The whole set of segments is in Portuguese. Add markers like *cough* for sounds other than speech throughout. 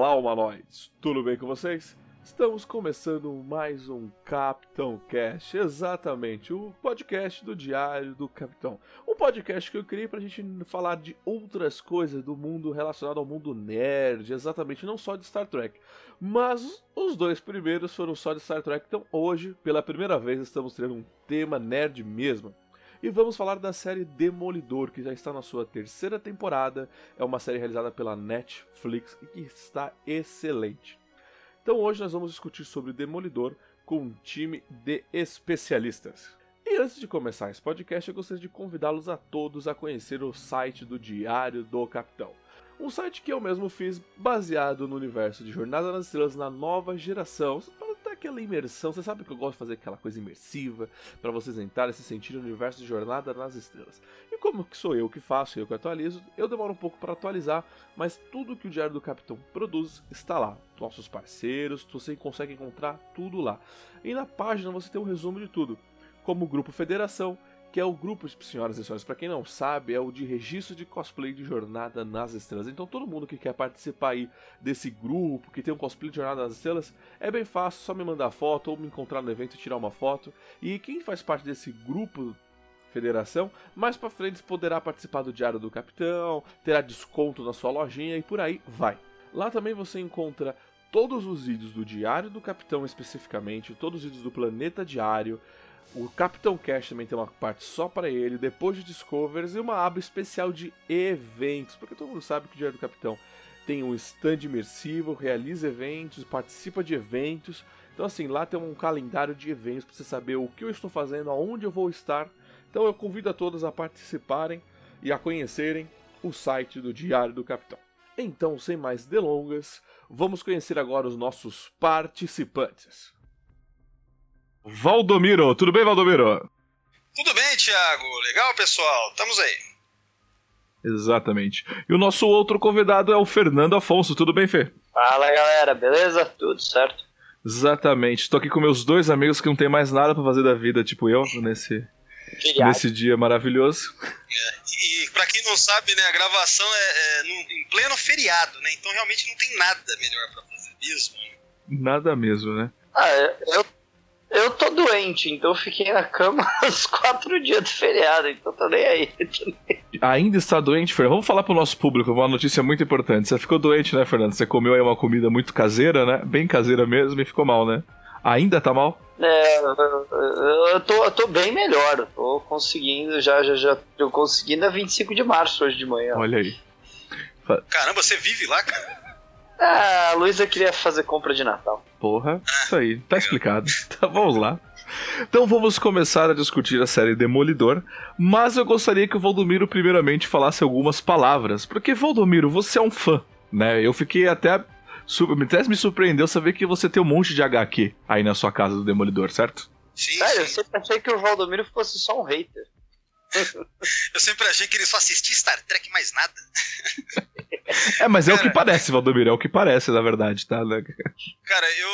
Olá, humanoides! Tudo bem com vocês? Estamos começando mais um Capitão Cast, exatamente, o podcast do Diário do Capitão. Um podcast que eu criei pra gente falar de outras coisas do mundo relacionado ao mundo nerd, exatamente, não só de Star Trek. Mas os dois primeiros foram só de Star Trek, então hoje, pela primeira vez, estamos tendo um tema nerd mesmo. E vamos falar da série Demolidor, que já está na sua terceira temporada. É uma série realizada pela Netflix e que está excelente. Então hoje nós vamos discutir sobre Demolidor com um time de especialistas. E antes de começar esse podcast, eu gostaria de convidá-los a todos a conhecer o site do Diário do Capitão. Um site que eu mesmo fiz baseado no universo de Jornada nas Estrelas na nova geração, aquela imersão. Você sabe que eu gosto de fazer aquela coisa imersiva, para vocês entrarem e se sentirem no universo de Jornada nas Estrelas. E como que sou eu que faço, eu que atualizo, eu demoro um pouco para atualizar, mas tudo que o Diário do Capitão produz está lá. Nossos parceiros, você consegue encontrar tudo lá. E na página você tem um resumo de tudo, como o Grupo Federação, que é o grupo Senhoras e Senhores, para quem não sabe, é o de registro de cosplay de Jornada nas Estrelas. Então todo mundo que quer participar aí desse grupo, que tem um cosplay de Jornada nas Estrelas, é bem fácil, só me mandar foto ou me encontrar no evento e tirar uma foto. E quem faz parte desse grupo Federação, mais para frente poderá participar do Diário do Capitão, terá desconto na sua lojinha e por aí vai. Lá também você encontra todos os vídeos do Diário do Capitão especificamente, todos os vídeos do Planeta Diário, o Capitão Cash também tem uma parte só para ele, depois de Discovers e uma aba especial de eventos, porque todo mundo sabe que o Diário do Capitão tem um stand imersivo, realiza eventos, participa de eventos. Então assim, lá tem um calendário de eventos para você saber o que eu estou fazendo, aonde eu vou estar. Então eu convido a todos a participarem e a conhecerem o site do Diário do Capitão. Então, sem mais delongas, vamos conhecer agora os nossos participantes. Valdomiro. Tudo bem, Valdomiro? Tudo bem, Thiago. Legal, pessoal. Estamos aí. Exatamente. E o nosso outro convidado é o Fernando Afonso. Tudo bem, Fê? Fala, galera. Beleza? Tudo certo. Exatamente. Estou aqui com meus dois amigos que não tem mais nada para fazer da vida, tipo eu, nesse, nesse dia maravilhoso. É, e para quem não sabe, né, a gravação é, é no, em pleno feriado, né? Então realmente não tem nada melhor para fazer mesmo. Nada mesmo, né? Ah, eu eu tô doente, então eu fiquei na cama *laughs* os quatro dias do feriado, então tô nem aí. Ainda está doente, Fernando? Vamos falar pro nosso público uma notícia muito importante. Você ficou doente, né, Fernando? Você comeu aí uma comida muito caseira, né? Bem caseira mesmo e ficou mal, né? Ainda tá mal? É, eu tô, eu tô bem melhor. Eu tô conseguindo, já, já, já. Eu consegui na 25 de março hoje de manhã. Olha aí. Caramba, você vive lá, cara? Ah, a Luísa queria fazer compra de Natal. Porra, isso aí, tá explicado. *laughs* Tá, vamos lá. Então vamos começar a discutir a série Demolidor, mas eu gostaria que o Valdomiro primeiramente falasse algumas palavras, porque Valdomiro, você é um fã, né? Eu fiquei até até me surpreendeu saber que você tem um monte de HQ aí na sua casa do Demolidor, certo? Sim. Sério, eu sempre achei que o Valdomiro fosse só um hater. *laughs* eu sempre achei que ele só assistia Star Trek mais nada. *laughs* É, mas é o que parece, Valdomiro, é o que parece, na verdade, tá? Cara, eu,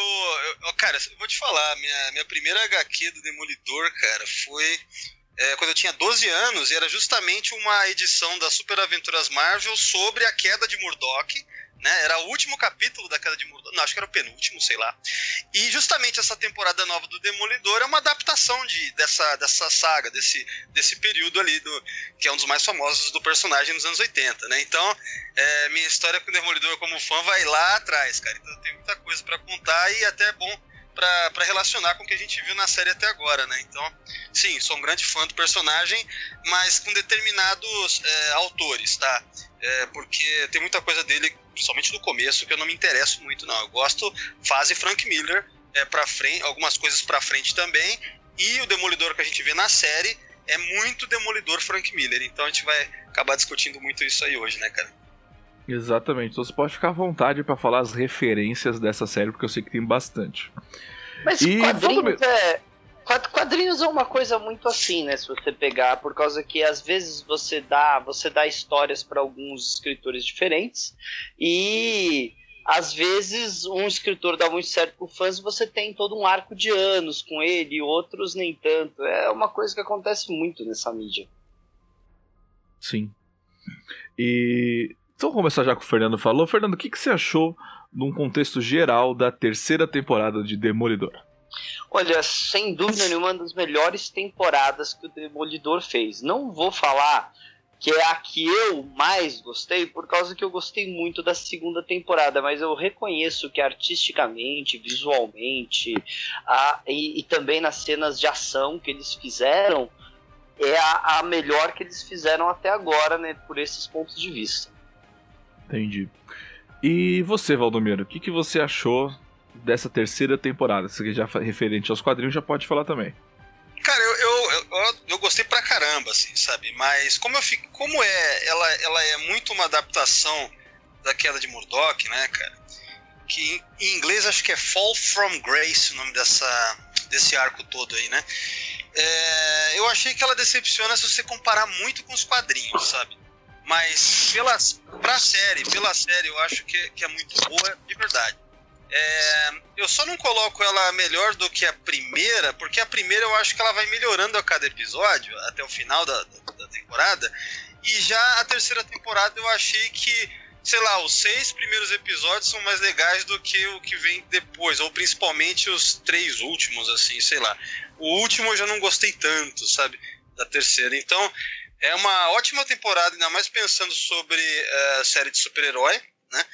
eu. Cara, eu vou te falar, minha, minha primeira HQ do Demolidor, cara, foi. É, quando eu tinha 12 anos, e era justamente uma edição das Super Aventuras Marvel sobre a queda de Murdoch né? Era o último capítulo da queda de Murdoch. Não, acho que era o penúltimo, sei lá. E justamente essa temporada nova do Demolidor é uma adaptação de, dessa, dessa saga, desse, desse período ali, do, que é um dos mais famosos do personagem nos anos 80, né? Então, é, minha história com o Demolidor como fã vai lá atrás, cara. Então tem muita coisa para contar e até é bom para relacionar com o que a gente viu na série até agora, né? Então, sim, sou um grande fã do personagem, mas com determinados é, autores, tá? É, porque tem muita coisa dele, principalmente no começo, que eu não me interesso muito, não. Eu gosto fase Frank Miller é, para frente, algumas coisas para frente também, e o Demolidor que a gente vê na série é muito Demolidor Frank Miller. Então a gente vai acabar discutindo muito isso aí hoje, né, cara? Exatamente. Então você pode ficar à vontade para falar as referências dessa série, porque eu sei que tem bastante. Mas e quadrinhos, é, quadrinhos é uma coisa muito assim, né? Se você pegar, por causa que às vezes você dá, você dá histórias para alguns escritores diferentes e às vezes um escritor dá muito certo com fãs, você tem todo um arco de anos com ele, e outros nem tanto. É uma coisa que acontece muito nessa mídia. Sim. E Então vamos começar já com o Fernando falou. Fernando, o que, que você achou num contexto geral da terceira temporada de Demolidor? Olha, sem dúvida nenhuma, uma das melhores temporadas que o Demolidor fez. Não vou falar que é a que eu mais gostei, por causa que eu gostei muito da segunda temporada, mas eu reconheço que artisticamente, visualmente, a, e, e também nas cenas de ação que eles fizeram, é a, a melhor que eles fizeram até agora, né, por esses pontos de vista. Entendi. E você, Valdomiro, o que, que você achou dessa terceira temporada? Se já referente aos quadrinhos, já pode falar também. Cara, eu, eu, eu, eu, gostei pra caramba, assim, sabe? Mas como eu fico, como é, ela, ela é muito uma adaptação da queda de Murdoch, né, cara? Que em, em inglês acho que é Fall from Grace o nome dessa, desse arco todo aí, né? É, eu achei que ela decepciona se você comparar muito com os quadrinhos, sabe? Mas pela, pra série, pela série, eu acho que, que é muito boa de verdade. É, eu só não coloco ela melhor do que a primeira, porque a primeira eu acho que ela vai melhorando a cada episódio, até o final da, da, da temporada. E já a terceira temporada eu achei que, sei lá, os seis primeiros episódios são mais legais do que o que vem depois, ou principalmente os três últimos, assim, sei lá. O último eu já não gostei tanto, sabe? Da terceira. Então, é uma ótima temporada, ainda mais pensando sobre a uh, série de super-herói, né?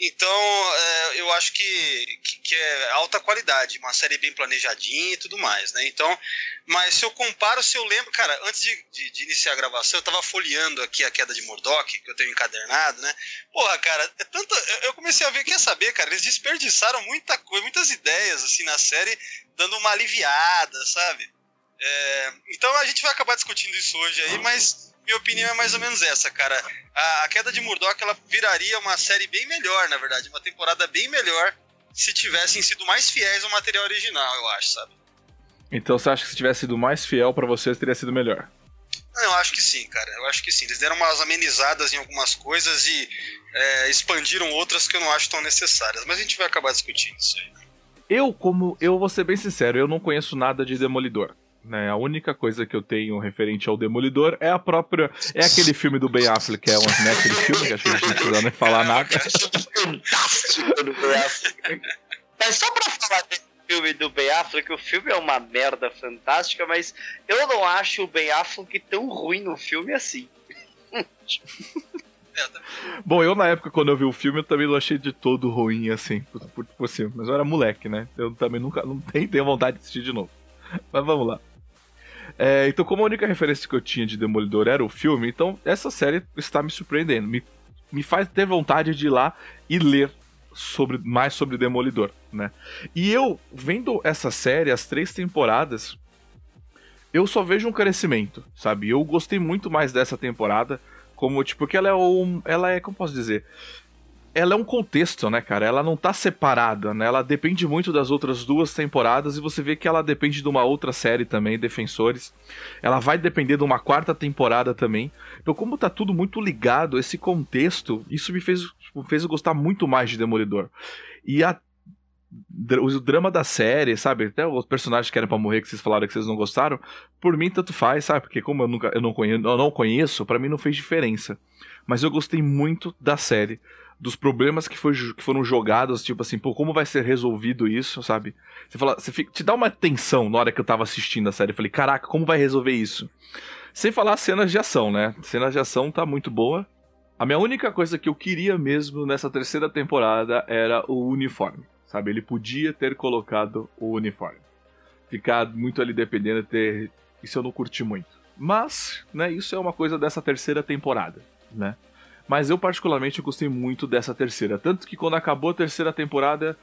Então, é, eu acho que, que, que, é alta qualidade, uma série bem planejadinha e tudo mais, né? Então, mas se eu comparo, se eu lembro, cara, antes de, de, de iniciar a gravação, eu tava folheando aqui a queda de Murdoch, que eu tenho encadernado, né? Porra, cara, é tanto, eu comecei a ver, quer saber, cara, eles desperdiçaram muita coisa, muitas ideias, assim, na série, dando uma aliviada, sabe? É, então a gente vai acabar discutindo isso hoje aí, mas minha opinião é mais ou menos essa, cara. A, a, queda de Murdoch ela viraria uma série bem melhor, na verdade, uma temporada bem melhor se tivessem sido mais fiéis ao material original, eu acho, sabe? Então você acha que se tivesse sido mais fiel para vocês teria sido melhor? Eu acho que sim, cara. Eu acho que sim. Eles deram umas amenizadas em algumas coisas e é, expandiram outras que eu não acho tão necessárias. Mas a gente vai acabar discutindo isso aí. Eu, como. Eu vou ser bem sincero, eu não conheço nada de Demolidor. Né? A única coisa que eu tenho referente ao Demolidor é a própria. É aquele filme do Ben Affleck, que é um né, aquele filme que acho que a gente não precisa nem falar nada. Fantástico do Ben Affleck. Mas só pra falar desse filme do Ben Affleck, o filme é uma merda fantástica, mas eu não acho o Ben Affleck tão ruim no filme assim. Bom, eu na época, quando eu vi o filme, eu também não achei de todo ruim, assim, por, por, por cima. Mas eu era moleque, né? Eu também nunca não *laughs* tenho, tenho vontade de assistir de novo. Mas vamos lá. É, então, como a única referência que eu tinha de Demolidor era o filme, então essa série está me surpreendendo. Me, me faz ter vontade de ir lá e ler sobre mais sobre Demolidor, né? E eu, vendo essa série, as três temporadas, eu só vejo um crescimento, sabe? Eu gostei muito mais dessa temporada, como, tipo, porque ela é um. Ela é, como posso dizer? Ela é um contexto, né, cara? Ela não tá separada, né? Ela depende muito das outras duas temporadas e você vê que ela depende de uma outra série também, Defensores. Ela vai depender de uma quarta temporada também. Então, como tá tudo muito ligado, esse contexto, isso me fez, me fez gostar muito mais de Demolidor. E a o drama da série, sabe? Até os personagens que eram pra morrer que vocês falaram que vocês não gostaram, por mim tanto faz, sabe? Porque como eu nunca eu não conheço, eu não conheço, para mim não fez diferença. Mas eu gostei muito da série dos problemas que, foi, que foram jogados, tipo assim, pô, como vai ser resolvido isso, sabe? Você fala, você fica, te dá uma tensão na hora que eu tava assistindo a série. Eu falei, caraca, como vai resolver isso? Sem falar cenas de ação, né? Cenas de ação tá muito boa. A minha única coisa que eu queria mesmo nessa terceira temporada era o uniforme, sabe? Ele podia ter colocado o uniforme. Ficar muito ali dependendo de ter. Isso eu não curti muito. Mas, né, isso é uma coisa dessa terceira temporada, né? Mas eu, particularmente, gostei muito dessa terceira. Tanto que quando acabou a terceira temporada,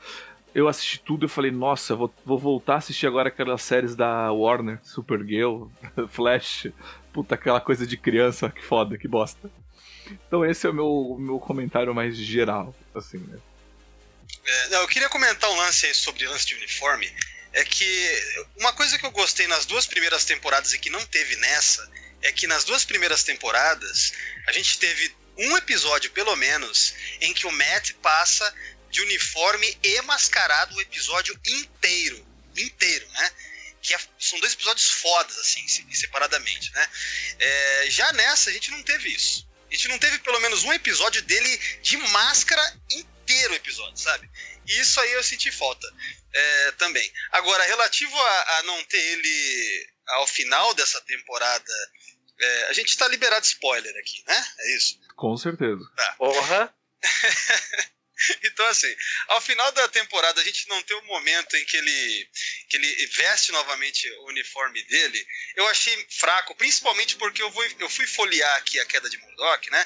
eu assisti tudo e falei, nossa, vou, vou voltar a assistir agora aquelas séries da Warner, Supergirl, *laughs* Flash, puta, aquela coisa de criança, que foda, que bosta. Então esse é o meu, meu comentário mais geral, assim, né? É, não, eu queria comentar um lance aí sobre lance de uniforme. É que uma coisa que eu gostei nas duas primeiras temporadas e que não teve nessa, é que nas duas primeiras temporadas a gente teve um episódio, pelo menos, em que o Matt passa de uniforme e mascarado o episódio inteiro. Inteiro, né? Que é, são dois episódios fodas, assim, separadamente, né? É, já nessa, a gente não teve isso. A gente não teve pelo menos um episódio dele de máscara inteiro episódio, sabe? E isso aí eu senti falta é, também. Agora, relativo a, a, não ter ele ao final dessa temporada, é, a gente está liberado spoiler aqui, né? É isso? Com certeza. Tá. Porra! *laughs* Então, assim, ao final da temporada a gente não tem o um momento em que ele, que ele veste novamente o uniforme dele. Eu achei fraco, principalmente porque eu, vou, eu fui folhear aqui a queda de Murdoch, né?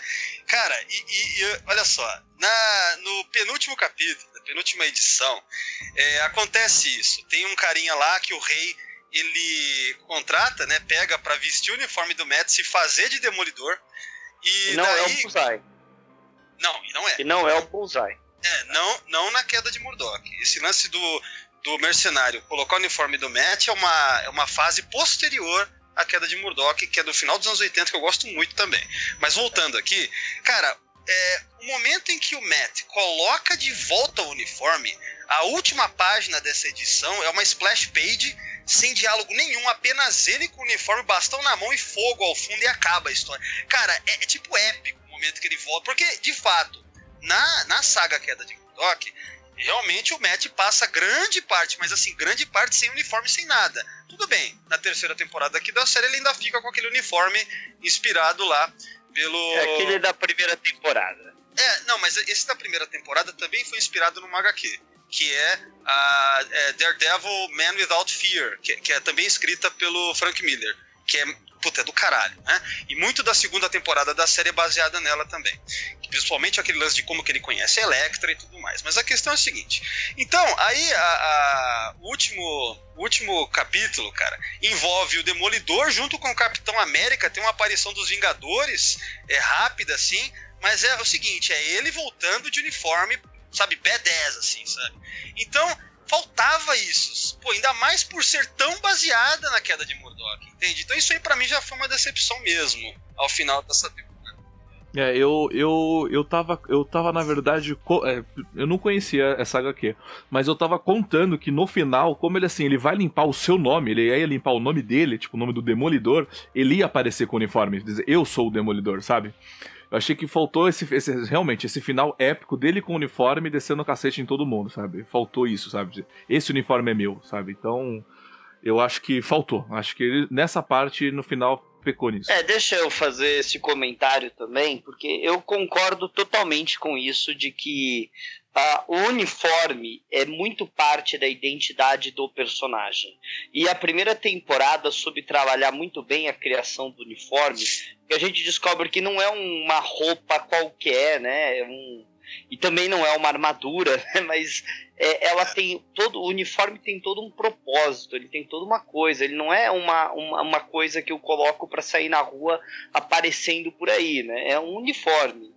Cara, e, e, e olha só, na, no penúltimo capítulo, na penúltima edição, é, acontece isso. Tem um carinha lá que o rei ele contrata, né? Pega para vestir o uniforme do Matt, se fazer de demolidor. E não daí... é o Bullseye. Não, e não é. E não é o Bullseye. É, não, não na queda de Murdoch. Esse lance do, do mercenário colocar o uniforme do Matt é uma, é uma fase posterior à queda de Murdoch, que é do final dos anos 80, que eu gosto muito também. Mas voltando aqui, cara, é, o momento em que o Matt coloca de volta o uniforme, a última página dessa edição é uma splash page sem diálogo nenhum, apenas ele com o uniforme, bastão na mão e fogo ao fundo e acaba a história. Cara, é, é tipo épico o momento que ele volta, porque de fato na, na saga Queda de Murdoch, realmente o Matt passa grande parte, mas assim, grande parte sem uniforme, sem nada. Tudo bem, na terceira temporada aqui da série ele ainda fica com aquele uniforme inspirado lá pelo. É aquele da primeira temporada. É, não, mas esse da primeira temporada também foi inspirado no HQ, que é a é Daredevil Man Without Fear, que, que é também escrita pelo Frank Miller, que é puta, é do caralho, né? E muito da segunda temporada da série é baseada nela também. Principalmente aquele lance de como que ele conhece Electra e tudo mais. Mas a questão é a seguinte. Então, aí a, a, o último, último capítulo, cara, envolve o Demolidor junto com o Capitão América, tem uma aparição dos Vingadores, é rápida assim, mas é o seguinte, é ele voltando de uniforme, sabe, B10, assim, sabe? Então, faltava isso. Pô, ainda mais por ser tão baseada na queda de Murdoch, entende? Então isso aí para mim já foi uma decepção mesmo, ao final dessa temporada. É, eu, eu, eu tava, eu tava na verdade, é, eu não conhecia essa HQ, mas eu tava contando que no final, como ele assim, ele vai limpar o seu nome, ele ia limpar o nome dele, tipo o nome do Demolidor, ele ia aparecer com o uniforme, dizer, eu sou o Demolidor, sabe? Eu achei que faltou esse, esse, realmente esse final épico dele com o uniforme descendo o cacete em todo mundo, sabe? Faltou isso, sabe? Esse uniforme é meu, sabe? Então, eu acho que faltou. Acho que ele, nessa parte, no final, pecou nisso. É, deixa eu fazer esse comentário também, porque eu concordo totalmente com isso de que uh, o uniforme é muito parte da identidade do personagem. E a primeira temporada soube trabalhar muito bem a criação do uniforme, que a gente descobre que não é uma roupa qualquer, né? É um, e também não é uma armadura, *laughs* né? mas é, ela tem todo o uniforme tem todo um propósito, ele tem toda uma coisa, ele não é uma, uma, uma coisa que eu coloco para sair na rua aparecendo por aí, né? É um uniforme.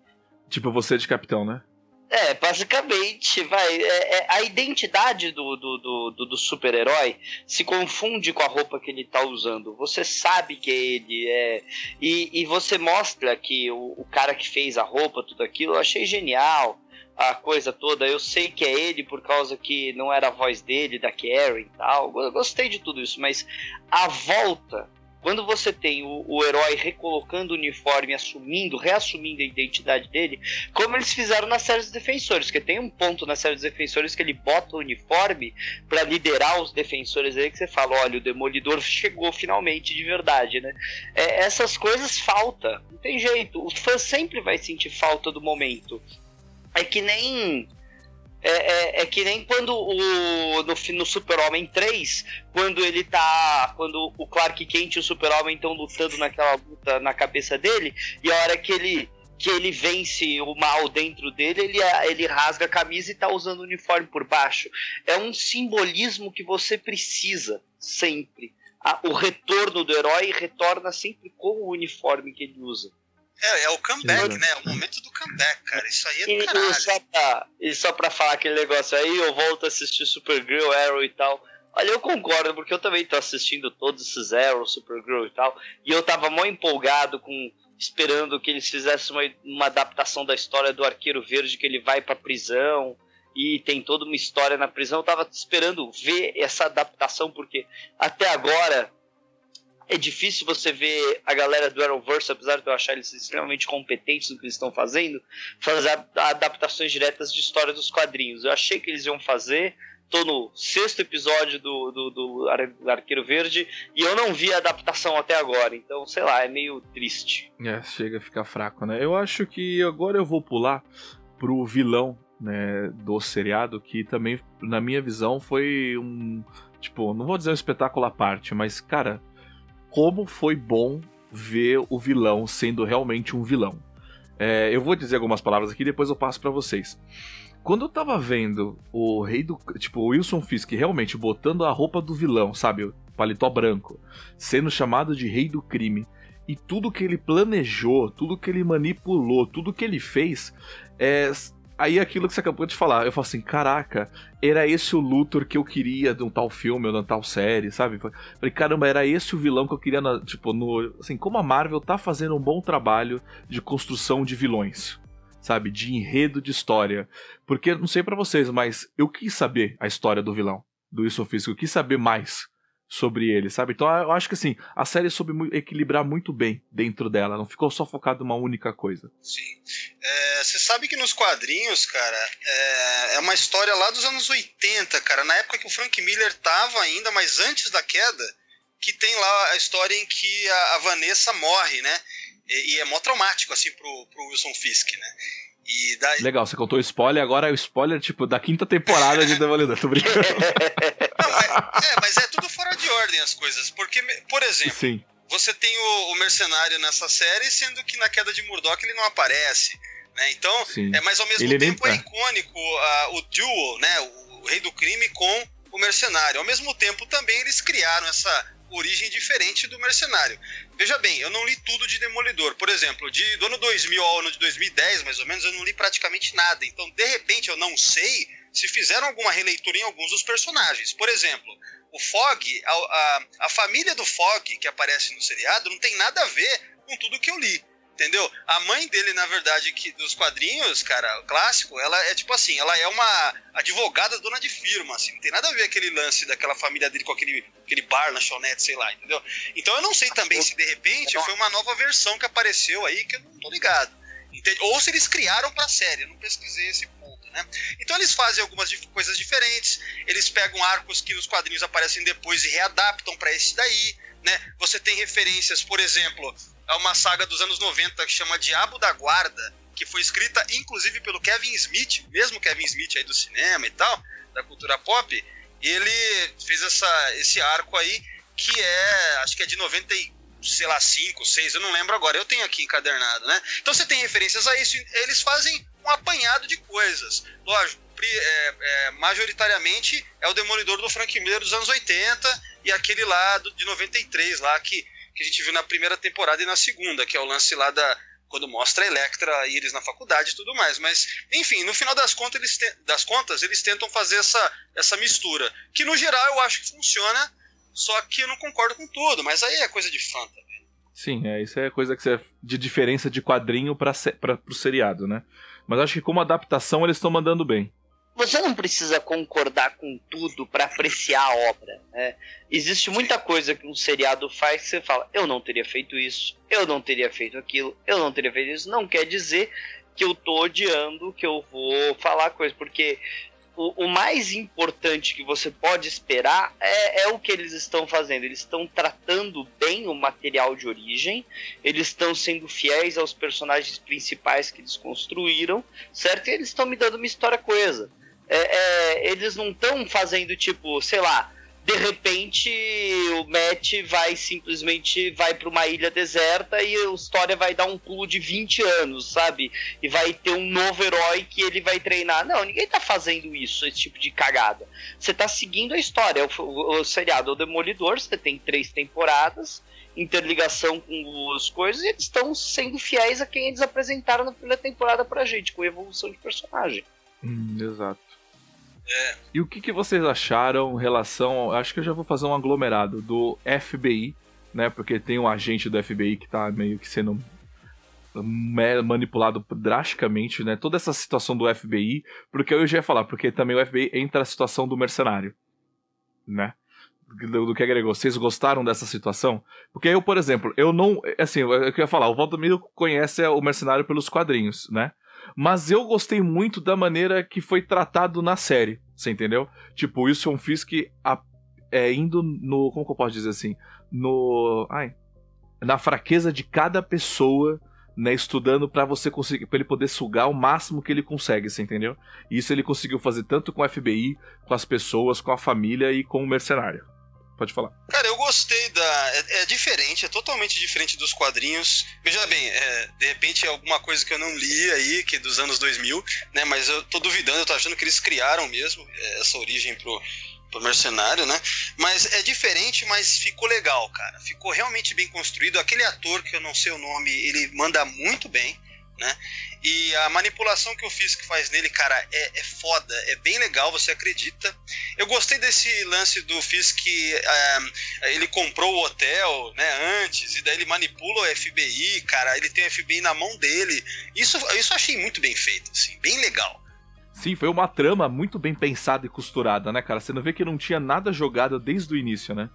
Tipo você de capitão, né? É, basicamente, vai. É, é, a identidade do, do, do, do super-herói se confunde com a roupa que ele tá usando. Você sabe que é ele é. E, e você mostra que o, o cara que fez a roupa, tudo aquilo, eu achei genial a coisa toda. Eu sei que é ele por causa que não era a voz dele, da Karen e tal. Eu gostei de tudo isso, mas a volta quando você tem o, o herói recolocando o uniforme, assumindo, reassumindo a identidade dele, como eles fizeram na série dos defensores, que tem um ponto na série dos defensores que ele bota o uniforme para liderar os defensores aí que você fala, olha, o demolidor *laughs* chegou finalmente de verdade, né? É, essas coisas falta, não tem jeito. O fã sempre vai sentir falta do momento. É que nem é, é, é, que nem quando o, no, no Super-Homem 3, quando ele tá. Quando o Clark Kent e o Super-Homem estão lutando naquela luta na cabeça dele, e a hora que ele que ele vence o mal dentro dele, ele, ele rasga a camisa e tá usando o uniforme por baixo. É um simbolismo que você precisa sempre. o retorno do herói retorna sempre com o uniforme que ele usa. É, é o comeback, né? É o momento do comeback, cara. Isso aí é do e, caralho. E só, pra, e só pra falar aquele negócio aí, eu volto a assistir Supergirl, Arrow e tal. Olha, eu concordo, porque eu também tô assistindo todos esses Arrow, Supergirl e tal. E eu tava mó empolgado com esperando que eles fizessem uma, uma adaptação da história do Arqueiro Verde, que ele vai pra prisão e tem toda uma história na prisão. Eu tava esperando ver essa adaptação, porque até agora É difícil você ver a galera do Arrowverse, apesar de eu achar eles extremamente competentes no que eles estão fazendo, fazer adaptações diretas de história dos quadrinhos. Eu achei que eles iam fazer, tô no sexto episódio do, do, do Arqueiro Verde e eu não vi a adaptação até agora, então sei lá, é meio triste. É, chega a ficar fraco, né? Eu acho que agora eu vou pular pro vilão né, do seriado, que também, na minha visão, foi um. Tipo, não vou dizer um espetáculo à parte, mas, cara, como foi bom ver o vilão sendo realmente um vilão. É, eu vou dizer algumas palavras aqui depois eu passo para vocês. Quando eu tava vendo o rei do. Tipo, o Wilson Fisk realmente botando a roupa do vilão, sabe? O paletó branco, sendo chamado de rei do crime. E tudo que ele planejou, tudo que ele manipulou, tudo que ele fez, é, Aí aquilo que você acabou de falar, eu falo assim, caraca, era esse o Luthor que eu queria de um tal filme ou de uma tal série, sabe? Falei, caramba, era esse o vilão que eu queria, na, tipo, no... Assim, como a Marvel tá fazendo um bom trabalho de construção de vilões, sabe? De enredo de história. Porque, não sei para vocês, mas eu quis saber a história do vilão, do Wilson Fisk, eu quis saber mais sobre ele, sabe? Então eu acho que assim, a série soube equilibrar muito bem dentro dela, não ficou só focado numa única coisa. Sim. É, você sabe que nos quadrinhos, cara, é, é, uma história lá dos anos 80, cara, na época que o Frank Miller tava ainda, mas antes da queda, que tem lá a história em que a, a Vanessa morre, né? E, e, é mó traumático, assim, pro, pro Wilson Fisk, né? Daí... Legal, você contou spoiler, agora é o spoiler, tipo, da quinta temporada de Demolidor, tô brincando. *laughs* Não, mas, é, mas é tudo fora de ordem as coisas, porque, por exemplo, Sim. você tem o, o, mercenário nessa série, sendo que na queda de Murdoch ele não aparece, né? Então, Sim. é, mas ao mesmo ele tempo nem... é icônico uh, o duo, né, o, o rei do crime com o mercenário. Ao mesmo tempo também eles criaram essa origem diferente do Mercenário. Veja bem, eu não li tudo de Demolidor. Por exemplo, de, do ano 2000 ao ano de 2010, mais ou menos, eu não li praticamente nada. Então, de repente, eu não sei se fizeram alguma releitura em alguns dos personagens. Por exemplo, o Fog, a, a, a família do Fog que aparece no seriado, não tem nada a ver com tudo que eu li entendeu? A mãe dele, na verdade, que dos quadrinhos, cara, clássico, ela é tipo assim, ela é uma advogada dona de firma, assim, não tem nada a ver aquele lance daquela família dele com aquele, aquele bar, lanchonete, sei lá, entendeu? Então eu não sei também se de repente foi uma nova versão que apareceu aí que eu não tô ligado. Entende? Ou se eles criaram pra série, eu não pesquisei esse ponto, né? Então eles fazem algumas coisas diferentes, eles pegam arcos que nos quadrinhos aparecem depois e readaptam para esse daí, né? Você tem referências, por exemplo, a uma saga dos anos 90 que chama Diabo da Guarda, que foi escrita inclusive pelo Kevin Smith, mesmo Kevin Smith aí do cinema e tal, da cultura pop. Ele fez essa, esse arco aí que é, acho que é de 90 sei lá, 5, 6, eu não lembro agora, eu tenho aqui encadernado, né? Então você tem referências a isso, eles fazem um apanhado de coisas. Lógico, é, é, majoritariamente é o Demolidor do Frank Miller dos anos 80 e aquele lá do, de 93 lá que que a gente viu na primeira temporada e na segunda, que é o lance lá da. Quando mostra a Electra e eles na faculdade e tudo mais. Mas, enfim, no final das contas, eles, te, das contas, eles tentam fazer essa, essa mistura. Que no geral eu acho que funciona, só que eu não concordo com tudo, mas aí é coisa de fã também. Sim, é, isso é coisa que você, de diferença de quadrinho para o seriado, né? Mas acho que como adaptação eles estão mandando bem você não precisa concordar com tudo para apreciar a obra. Né? Existe muita coisa que um seriado faz que você fala, eu não teria feito isso, eu não teria feito aquilo, eu não teria feito isso. Não quer dizer que eu tô odiando, que eu vou falar coisa, porque o, o, mais importante que você pode esperar é, é, o que eles estão fazendo. Eles estão tratando bem o material de origem, eles estão sendo fiéis aos personagens principais que eles construíram, certo? E eles estão me dando uma história coesa é, é, eles não estão fazendo tipo, sei lá, de repente o Matt vai simplesmente vai para uma ilha deserta e a história vai dar um pulo de 20 anos, sabe? E vai ter um novo herói que ele vai treinar. Não, ninguém tá fazendo isso, esse tipo de cagada. Você tá seguindo a história. O, o, o seriado é o Demolidor, você tem três temporadas, interligação com as coisas, e eles estão sendo fiéis a quem eles apresentaram na primeira temporada pra gente, com evolução de personagem. Hum, exato. É. E o que, que vocês acharam em relação. Acho que eu já vou fazer um aglomerado do FBI, né? Porque tem um agente do FBI que tá meio que sendo manipulado drasticamente, né? Toda essa situação do FBI, porque eu já ia falar, porque também o FBI entra na situação do mercenário, né? do, do, que agregou, vocês gostaram dessa situação? Porque eu, por exemplo, eu não. Assim, eu queria falar, o Valdomiro conhece o mercenário pelos quadrinhos, né? Mas eu gostei muito da maneira que foi tratado na série, você entendeu? Tipo, Wilson Fisk a, é, indo no. Como que eu posso dizer assim? No. Ai. Na fraqueza de cada pessoa né, estudando para você conseguir, para ele poder sugar o máximo que ele consegue, você entendeu? E isso ele conseguiu fazer tanto com o FBI, com as pessoas, com a família e com o mercenário. Pode falar. Cara, eu gostei da. É, é diferente, é totalmente diferente dos quadrinhos. Veja bem, é, de repente é alguma coisa que eu não li aí, que é dos anos 2000, né? Mas eu tô duvidando, eu tô achando que eles criaram mesmo é, essa origem pro, pro mercenário, né? Mas é diferente, mas ficou legal, cara. Ficou realmente bem construído. Aquele ator que eu não sei o nome, ele manda muito bem, né? E a manipulação que fiz que faz nele, cara, é, é foda, é bem legal, você acredita. Eu gostei desse lance do Fisk que uh, ele comprou o hotel, né, antes, e daí ele manipula o FBI, cara, ele tem o FBI na mão dele. Isso, isso eu achei muito bem feito, assim, bem legal. Sim, foi uma trama muito bem pensada e costurada, né, cara? Você não vê que não tinha nada jogado desde o início, né?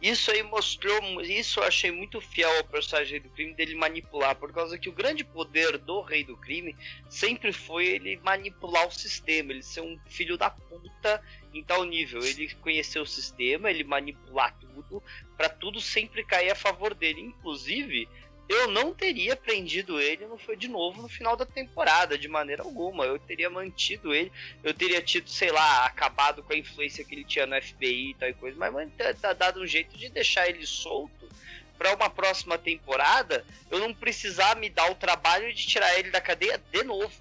Isso aí mostrou, isso eu achei muito fiel ao personagem do crime dele manipular, por causa que o grande poder do rei do crime sempre foi ele manipular o sistema, ele ser um filho da puta em tal nível, ele conhecer o sistema, ele manipular tudo, para tudo sempre cair a favor dele, inclusive eu não teria prendido ele não foi de novo no final da temporada, de maneira alguma. Eu teria mantido ele, eu teria tido, sei lá, acabado com a influência que ele tinha no FBI e tal e coisa, mas tá dado um jeito de deixar ele solto para uma próxima temporada, eu não precisar me dar o trabalho de tirar ele da cadeia de novo.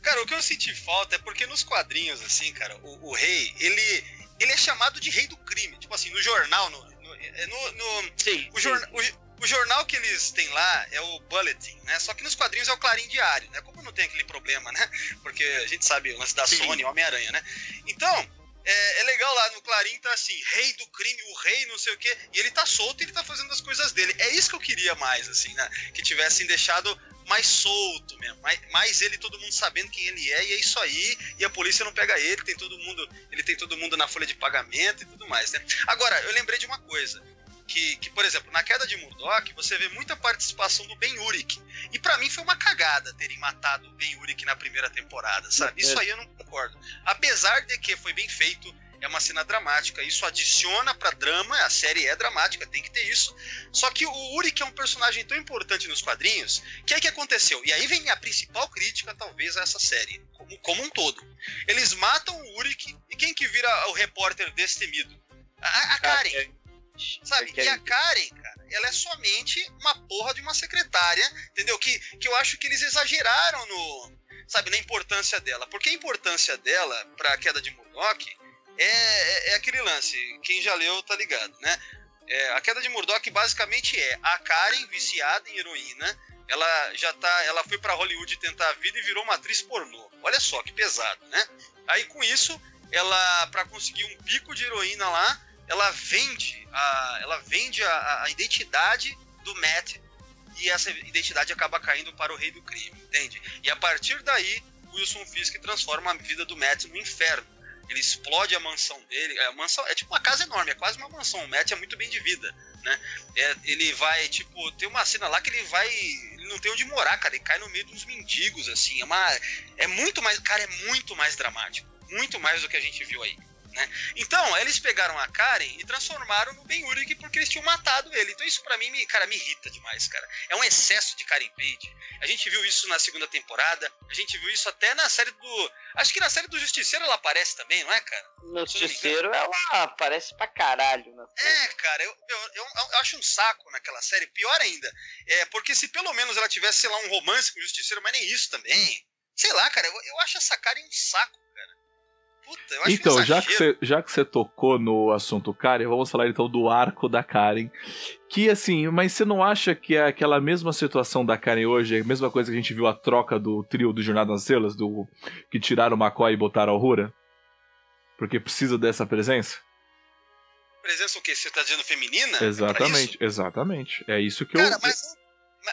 Cara, o que eu senti falta é porque nos quadrinhos, assim, cara, o, o rei, ele, ele é chamado de rei do crime. Tipo assim, no jornal, no, no, é no, no sim, o, jornal, o jornal que eles têm lá é o Bulletin, né? Só que nos quadrinhos é o Clarim Diário, né? Como não tem aquele problema, né? *laughs* Porque a gente sabe o lance da Sim. Sony, Homem-Aranha, né? Então, é, é, legal lá no Clarim, tá assim, rei do crime, o rei, não sei o quê, e ele tá solto e ele tá fazendo as coisas dele. É isso que eu queria mais, assim, né? Que tivessem deixado mais solto mesmo, mais, mais ele todo mundo sabendo quem ele é e é isso aí, e a polícia não pega ele, tem todo mundo, ele tem todo mundo na folha de pagamento e tudo mais, né? Agora, eu lembrei de uma coisa que, que, por exemplo, na queda de Murdoch, você vê muita participação do Ben Urich. E para mim foi uma cagada terem matado o Ben Urich na primeira temporada, sabe? Isso aí eu não concordo. Apesar de que foi bem feito, é uma cena dramática, isso adiciona pra drama, a série é dramática, tem que ter isso. Só que o Urich é um personagem tão importante nos quadrinhos, que aí que aconteceu? E aí vem a principal crítica, talvez, a essa série, como, como um todo. Eles matam o Urich, e quem que vira o repórter destemido? A, a Karen. Sabe? E a Karen, cara, ela é somente uma porra de uma secretária, entendeu? Que, que eu acho que eles exageraram no. Sabe, na importância dela. Porque a importância dela pra queda de Murdoch é, é, é aquele lance. Quem já leu tá ligado, né? É, a queda de Murdoch basicamente é a Karen viciada em heroína. Ela já tá. Ela foi para Hollywood tentar a vida e virou uma atriz pornô. Olha só que pesado, né? Aí com isso, ela, para conseguir um pico de heroína lá, ela vende a, ela vende a, a identidade do Matt e essa identidade acaba caindo para o rei do crime, entende? E a partir daí, Wilson Fisk transforma a vida do Matt no inferno. Ele explode a mansão dele. A mansão é tipo uma casa enorme, é quase uma mansão. O Matt é muito bem de vida, né? É, ele vai, tipo, tem uma cena lá que ele vai. Ele não tem onde morar, cara. Ele cai no meio dos mendigos, assim. É, uma, é muito mais. Cara, é muito mais dramático. Muito mais do que a gente viu aí. Né? Então, eles pegaram a Karen e transformaram no Ben Urich porque eles tinham matado ele. Então isso para mim, me, cara, me irrita demais, cara. É um excesso de Karen Page. A gente viu isso na segunda temporada, a gente viu isso até na série do... Acho que na série do Justiceiro ela aparece também, não é, cara? No Justiceiro ela aparece pra caralho. Na é, cara, eu, eu, eu, eu, acho um saco naquela série. Pior ainda, é porque se pelo menos ela tivesse, sei lá, um romance com o Justiceiro, mas nem isso também. Sei lá, cara, eu, eu acho essa Karen um saco Puta, eu acho então, já que, você, já que você tocou no assunto Karen, vamos falar então do arco da Karen. Que assim, mas você não acha que é aquela mesma situação da Karen hoje, é a mesma coisa que a gente viu a troca do trio do Jornada nas Estrelas, do que tiraram o McCoy e botaram a Rura? Porque precisa dessa presença? Presença o quê? Você tá dizendo feminina? É exatamente, é exatamente. É isso que Cara, eu. Mas,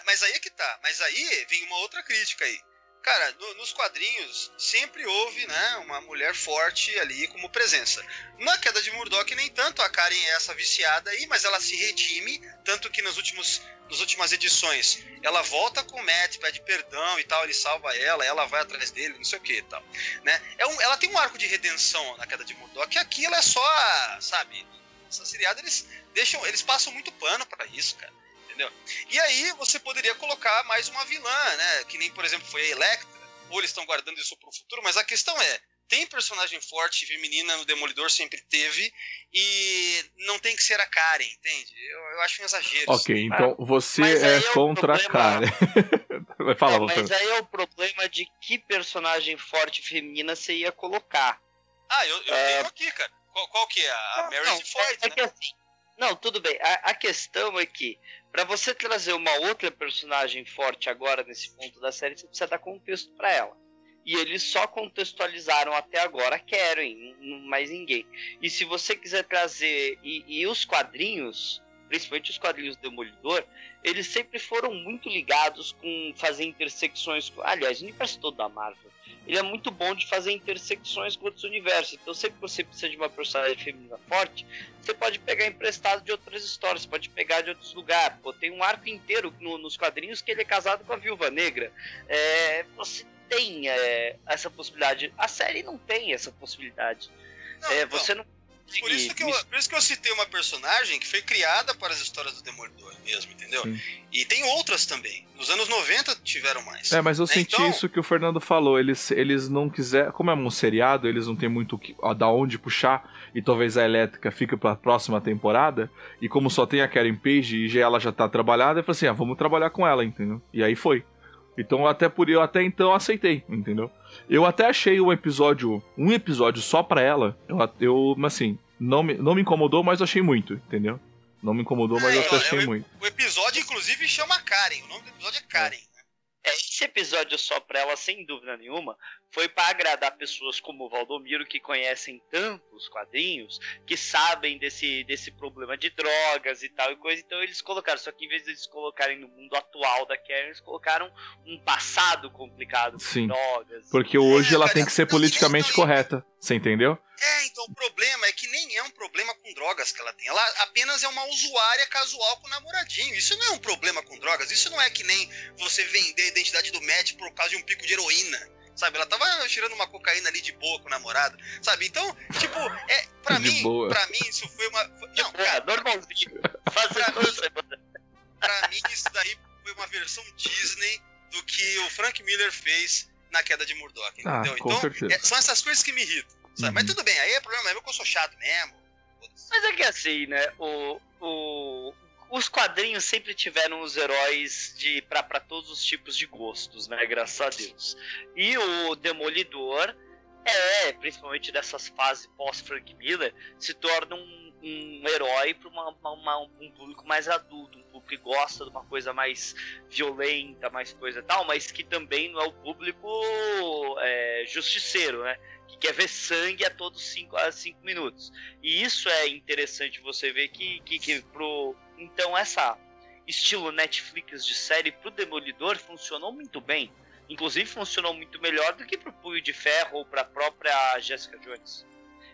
mas aí é que tá. Mas aí vem uma outra crítica aí Cara, no, nos quadrinhos sempre houve, né, uma mulher forte ali como presença. Na queda de Murdoch, nem tanto, a Karen é essa viciada aí, mas ela se redime, tanto que nos últimos, nas últimas edições ela volta com o Matt, pede perdão e tal, ele salva ela, ela vai atrás dele, não sei o que e tal. Né? É um, ela tem um arco de redenção na queda de Murdoch, que aqui ela é só, sabe, essa seriada eles deixam, eles passam muito pano para isso, cara entendeu? E aí você poderia colocar mais uma vilã, né? Que nem, por exemplo, foi a Electra, ou eles estão guardando isso pro futuro, mas a questão é, tem personagem forte feminina no Demolidor, sempre teve, e não tem que ser a Karen, entende? Eu, eu acho um exagero. Ok, isso. então você é, é contra a Karen. *laughs* Vai falar, é, Mas aí é o problema de que personagem forte feminina você ia colocar. Ah, eu, eu é... tenho aqui, cara. Qual, qual que é? A não, Mary não, Ford, é, né? que assim, não, tudo bem. A, a questão é que para você trazer uma outra personagem forte agora nesse ponto da série, você precisa dar contexto para ela. E eles só contextualizaram até agora Karen, mais ninguém. E se você quiser trazer. E, e os quadrinhos, principalmente os quadrinhos do Demolidor, eles sempre foram muito ligados com fazer intersecções. Aliás, o universo todo da Marvel ele é muito bom de fazer intersecções com outros universos. Então, sempre que você precisa de uma personagem feminina forte, você pode pegar emprestado de outras histórias, você pode pegar de outros lugares. Pô, tem um arco inteiro no, nos quadrinhos que ele é casado com a Viúva Negra. É, você tem é, essa possibilidade. A série não tem essa possibilidade. Não, é, você não por isso, que eu, por isso que eu citei uma personagem que foi criada para as histórias do Demolidor mesmo, entendeu? Sim. E tem outras também. Nos anos 90 tiveram mais. É, mas eu né? senti então... isso que o Fernando falou. Eles, eles não quiseram. Como é um seriado, eles não tem muito ó, da onde puxar. E talvez a elétrica fique para a próxima temporada. E como só tem a Karen Page e já ela já tá trabalhada, eu falei assim: ah, vamos trabalhar com ela, entendeu? E aí foi. Então até por eu até então aceitei, entendeu? Eu até achei um episódio, um episódio só pra ela. Eu, eu assim, não me, não me incomodou, mas eu achei muito, entendeu? Não me incomodou, mas é, eu até achei é, muito. O episódio, inclusive, chama Karen. O nome do episódio é Karen. É, esse episódio só pra ela, sem dúvida nenhuma, foi para agradar pessoas como o Valdomiro, que conhecem tanto os quadrinhos, que sabem desse, desse problema de drogas e tal e coisa. Então eles colocaram, só que em vez de eles colocarem no mundo atual da Karen, eles colocaram um passado complicado Sim, drogas. Porque hoje é, ela tem que ser politicamente correta, você entendeu? É, então o problema é que nem é um problema com drogas que ela tem. Ela apenas é uma usuária casual com namoradinho. Isso não é um problema com drogas. Isso não é que nem você vender a identidade do Matt por causa de um pico de heroína. Sabe? Ela tava tirando uma cocaína ali de boa com o namorado. Sabe? Então, tipo, é, pra de mim, boa. pra mim, isso foi uma. Não, cara, normalzinho. pra, mim, pra mim, isso daí foi uma versão Disney do que o Frank Miller fez na queda de Murdoch, ah, entendeu? Ah, então, é, são essas coisas que me irritam. Uhum. Mas tudo bem, aí é problema meu que eu sou chato mesmo. Mas é que assim, né? O, o, os quadrinhos sempre tiveram os heróis de para todos os tipos de gostos, né? Graças a Deus. E o Demolidor é, principalmente dessas fases pós-Frank Miller, se torna um, um herói para um público mais adulto, um público que gosta de uma coisa mais violenta, mais coisa tal, mas que também não é o público é, justiceiro, né? Que quer ver sangue a todos 5 a cinco minutos. E isso é interessante você ver que, que, que pro. Então essa estilo Netflix de série pro Demolidor funcionou muito bem. Inclusive funcionou muito melhor do que pro Punho de Ferro ou pra própria Jessica Jones.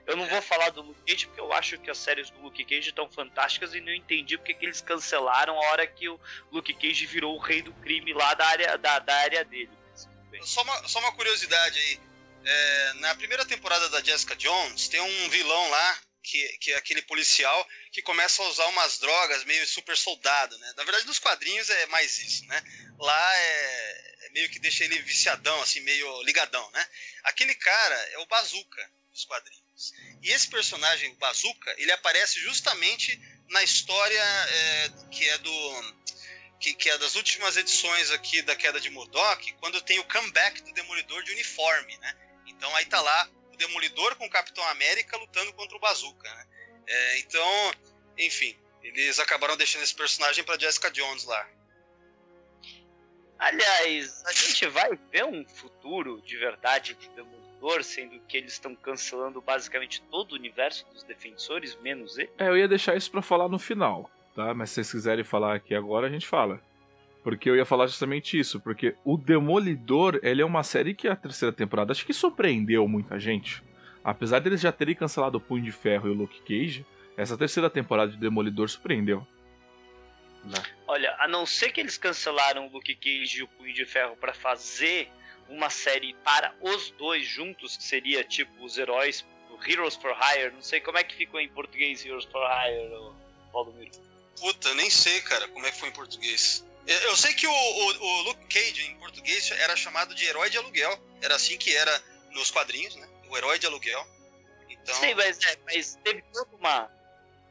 Eu não vou falar do Luke Cage porque eu acho que as séries do Luke Cage estão fantásticas e não entendi porque que eles cancelaram a hora que o Luke Cage virou o rei do crime lá da área, da, da área dele. Só uma, só uma curiosidade aí. É, na primeira temporada da Jessica Jones, tem um vilão lá, que, que é aquele policial, que começa a usar umas drogas meio super soldado, né? Na verdade, nos quadrinhos é mais isso, né? Lá é, é meio que deixa ele viciadão, assim, meio ligadão, né? Aquele cara é o Bazooka dos quadrinhos. E esse personagem, o Bazooka, ele aparece justamente na história é, que é do que, que, é das últimas edições aqui da Queda de Murdoch, quando tem o comeback do Demolidor de uniforme, né? Então aí tá lá o Demolidor com o Capitão América lutando contra o Bazooka, né? É, então, enfim, eles acabaram deixando esse personagem para Jessica Jones lá. Aliás, a gente vai ver um futuro de verdade de Demolidor, sendo que eles estão cancelando basicamente todo o universo dos defensores, menos ele? É, eu ia deixar isso para falar no final, tá? Mas se vocês quiserem falar aqui agora, a gente fala. Porque eu ia falar justamente isso, porque o Demolidor, ele é uma série que a terceira temporada acho que surpreendeu muita gente. Apesar deles já terem cancelado o Punho de Ferro e o Luke Cage, essa terceira temporada de Demolidor surpreendeu. Né? Olha, a não ser que eles cancelaram o Luke Cage e o Punho de Ferro para fazer uma série para os dois juntos, que seria tipo os heróis, Heroes for Hire, não sei como é que ficou em português Heroes for Hire, Valdomiro. Puta, nem sei, cara, como é que foi em português. Eu sei que o, o, o, Luke Cage em português era chamado de herói de aluguel. Era assim que era nos quadrinhos, né? O herói de aluguel. Então... Sim, mas, é, mas teve toda uma.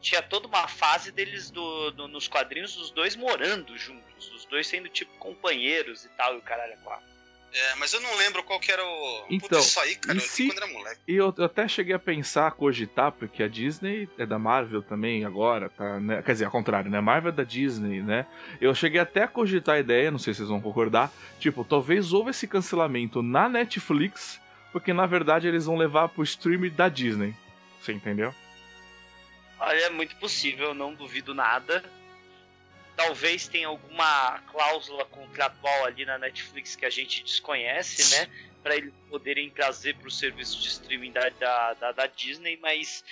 Tinha toda uma fase deles do, do, nos quadrinhos, os dois morando juntos, os dois sendo tipo companheiros e tal, e o caralho é quatro. É, mas eu não lembro qual que era o. Então, Puta, isso aí, cara, e se... quando era moleque. E eu, eu, até cheguei a pensar, cogitar, porque a Disney é da Marvel também agora, tá? Né? Quer dizer, ao contrário, né? Marvel é da Disney, né? Eu cheguei até a cogitar a ideia, não sei se vocês vão concordar, tipo, talvez houve esse cancelamento na Netflix, porque na verdade eles vão levar pro stream da Disney. Você entendeu? Olha, é muito possível, não duvido nada talvez tenha alguma cláusula contratual ali na Netflix que a gente desconhece, né? Para eles poderem trazer para o serviço de streaming da, da, da, Disney, mas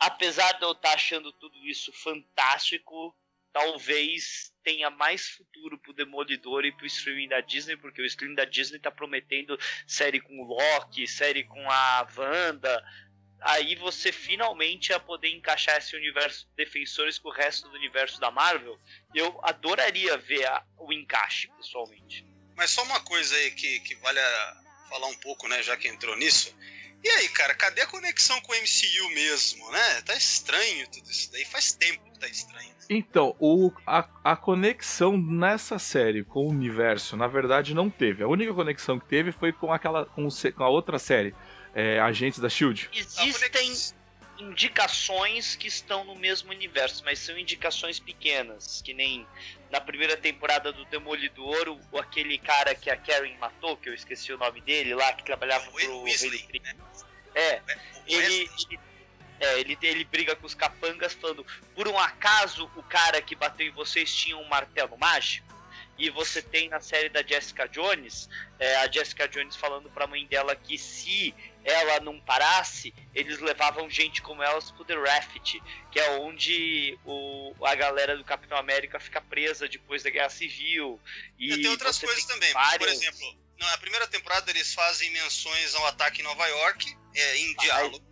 apesar de eu estar tá achando tudo isso fantástico, talvez tenha mais futuro pro Demolidor e pro streaming da Disney, porque o streaming da Disney tá prometendo série com o Loki, série com a Wanda, aí você finalmente ia poder encaixar esse universo de defensores com o resto do universo da Marvel. Eu adoraria ver a, o encaixe, pessoalmente. Mas só uma coisa aí que, que vale falar um pouco, né, já que entrou nisso. E aí, cara, cadê a conexão com o MCU mesmo, né? Tá estranho tudo isso daí, faz tempo que tá estranho. Então, o, a, a conexão nessa série com o universo, na verdade, não teve. A única conexão que teve foi com aquela com, com a outra série, é, agentes da Shield? Existem indicações que estão no mesmo universo, mas são indicações pequenas, que nem na primeira temporada do Demolidor, o, aquele cara que a Karen matou, que eu esqueci o nome dele lá, que trabalhava o pro Wesley, né? É, ele, ele, é, ele, ele briga com os capangas falando, por um acaso o cara que bateu em vocês tinha um martelo mágico? E você tem na série da Jessica Jones, é, a Jessica Jones falando pra mãe dela que se ela não parasse, eles levavam gente como elas pro The Raft, que é onde o, a galera do Capitão América fica presa depois da Guerra Civil. E, tem outras coisas tem também. Várias... Por exemplo, na primeira temporada eles fazem menções ao ataque em Nova York, é, em diálogo.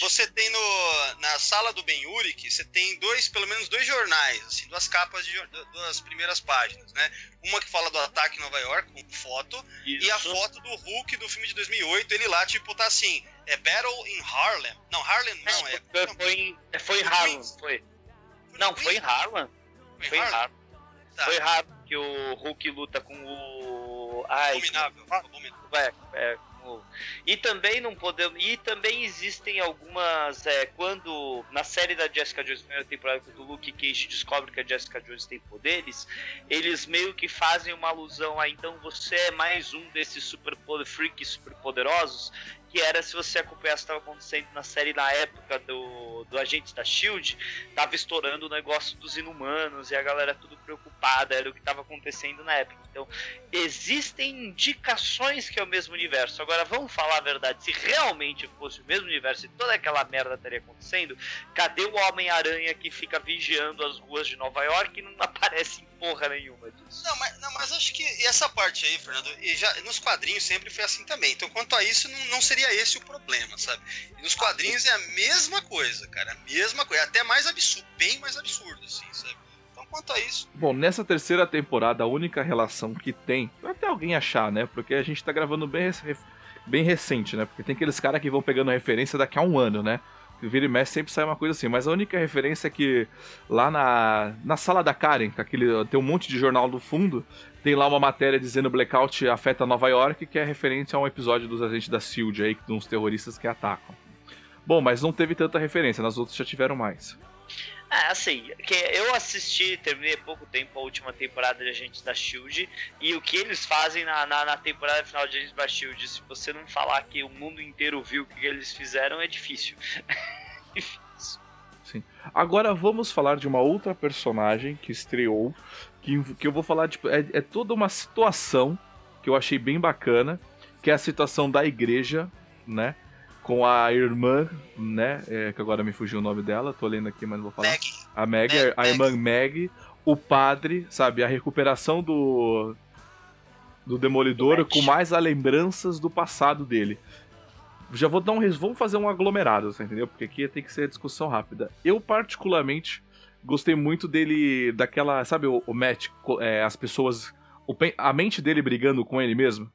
Você tem no, na sala do Ben Urich, você tem dois, pelo menos dois jornais, assim, duas capas de duas primeiras páginas, né? Uma que fala do ataque em Nova York, com foto, Isso. e a foto do Hulk do filme de 2008, ele lá, tipo, tá assim, é Battle in Harlem. Não, Harlem não, é... é foi, em, é, foi em Harlem, foi. Não, foi em Harlem. Foi em Harlem. Tá. Foi Harlem que o Hulk luta com o... Ai, Abominável. Abominável. É, é, e também não podemos. E também existem algumas. É, quando na série da Jessica Jones, primeira temporada, quando o Luke Cage descobre que a Jessica Jones tem poderes, eles meio que fazem uma alusão a então você é mais um desses super freaks super poderosos que era se você acompanhasse o que estava acontecendo na série na época do, do Agente da Shield, tava estourando o negócio dos inumanos e a galera tudo preocupada, era o que estava acontecendo na época. Então, existem indicações que é o mesmo universo. Agora, vamos falar a verdade, se realmente fosse o mesmo universo e toda aquela merda estaria acontecendo, cadê o Homem-Aranha que fica vigiando as ruas de Nova York e não *laughs* aparece em porra nenhuma disso? Não, mas, não, mas acho que essa parte aí, Fernando, e já nos quadrinhos sempre foi assim também. Então, quanto a isso, não, não seria esse o problema, sabe? E nos quadrinhos é a mesma coisa, cara. A mesma coisa. Até mais absurdo, bem mais absurdo, assim, sabe? Então, quanto a isso. Bom, nessa terceira temporada, a única relação que tem, até alguém achar, né? Porque a gente tá gravando bem, bem recente, né? Porque tem aqueles caras que vão pegando referência daqui a um ano, né? Vira e mexe sempre sai uma coisa assim. Mas a única referência é que lá na, na sala da Karen, que aquele, tem um monte de jornal no fundo, tem lá uma matéria dizendo blackout afeta Nova York, que é referente a um episódio dos agentes da SHIELD aí, de uns terroristas que atacam. Bom, mas não teve tanta referência, nas outras já tiveram mais. É, assim, que eu assisti, terminei há pouco tempo a última temporada de Agentes da Shield, e o que eles fazem na, na, na, temporada final de Agentes da Shield, se você não falar que o mundo inteiro viu o que eles fizeram, é difícil. difícil. *laughs* Sim. Agora vamos falar de uma outra personagem que estreou, que, que eu vou falar, tipo, é, é toda uma situação que eu achei bem bacana, que é a situação da igreja, né? Com a irmã, né? É, que agora me fugiu o nome dela, tô lendo aqui, mas não vou falar. Meg. A Meg, Meg a irmã Meg, o padre, sabe? A recuperação do. Do Demolidor do com mais as lembranças do passado dele. Já vou dar um. Vamos fazer um aglomerado, você entendeu? Porque aqui tem que ser discussão rápida. Eu, particularmente, gostei muito dele. Daquela. Sabe o, o Matt? É, as pessoas. O, a mente dele brigando com ele mesmo.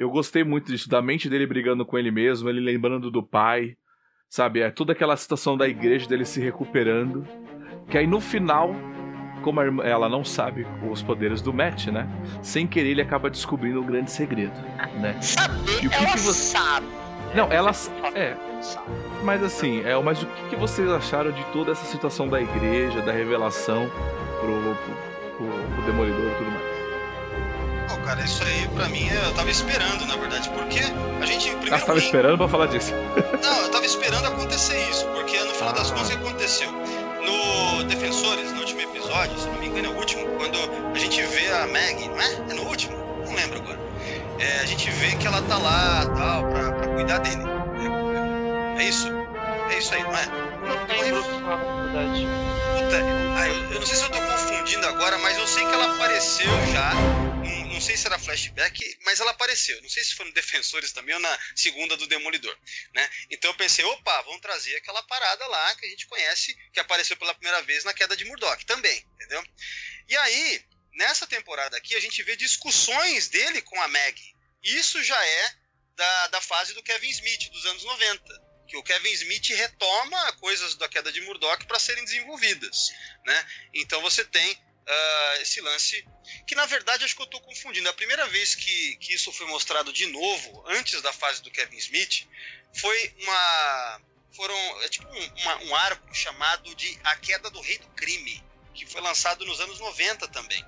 Eu gostei muito disso, da mente dele brigando com ele mesmo, ele lembrando do pai, sabe? É toda aquela situação da igreja dele se recuperando. Que aí no final, como irmã, ela não sabe os poderes do Matt, né? Sem querer ele acaba descobrindo um grande segredo, né? Saber, o que ela que você... sabe. Não, ela é. Mas assim, é, mas o que, que vocês acharam de toda essa situação da igreja, da revelação pro, pro, pro, pro Demolidor e tudo mais? Cara, isso aí pra mim eu tava esperando, na verdade, porque a gente. Primeiro, ah, você tava esperando pra falar disso? *laughs* Não, eu tava esperando acontecer isso, porque no final ah. das contas o que aconteceu? No Defensores, no último episódio, se não me engano é o último, quando a gente vê a Maggie, não é? É no último? Não lembro agora. É, a gente vê que ela tá lá tal, pra, pra cuidar dele. É, é, isso? É isso aí, não é? Não lembro. Puta, ah, eu, eu não sei se eu tô confundindo agora, mas eu sei que ela apareceu já não sei se era flashback, mas ela apareceu. Não sei se foi no Defensores também ou na segunda do Demolidor, né? Então eu pensei, opa, vamos trazer aquela parada lá que a gente conhece, que apareceu pela primeira vez na queda de Murdoch também, entendeu? E aí, nessa temporada aqui, a gente vê discussões dele com a Meg. Isso já é da, da fase do Kevin Smith, dos anos 90 que o Kevin Smith retoma coisas da queda de Murdoch para serem desenvolvidas, né? Então você tem uh, esse lance que na verdade acho que eu estou confundindo. A primeira vez que, que isso foi mostrado de novo, antes da fase do Kevin Smith, foi uma foram é tipo um, uma, um arco chamado de A Queda do Rei do Crime, que foi lançado nos anos 90 também.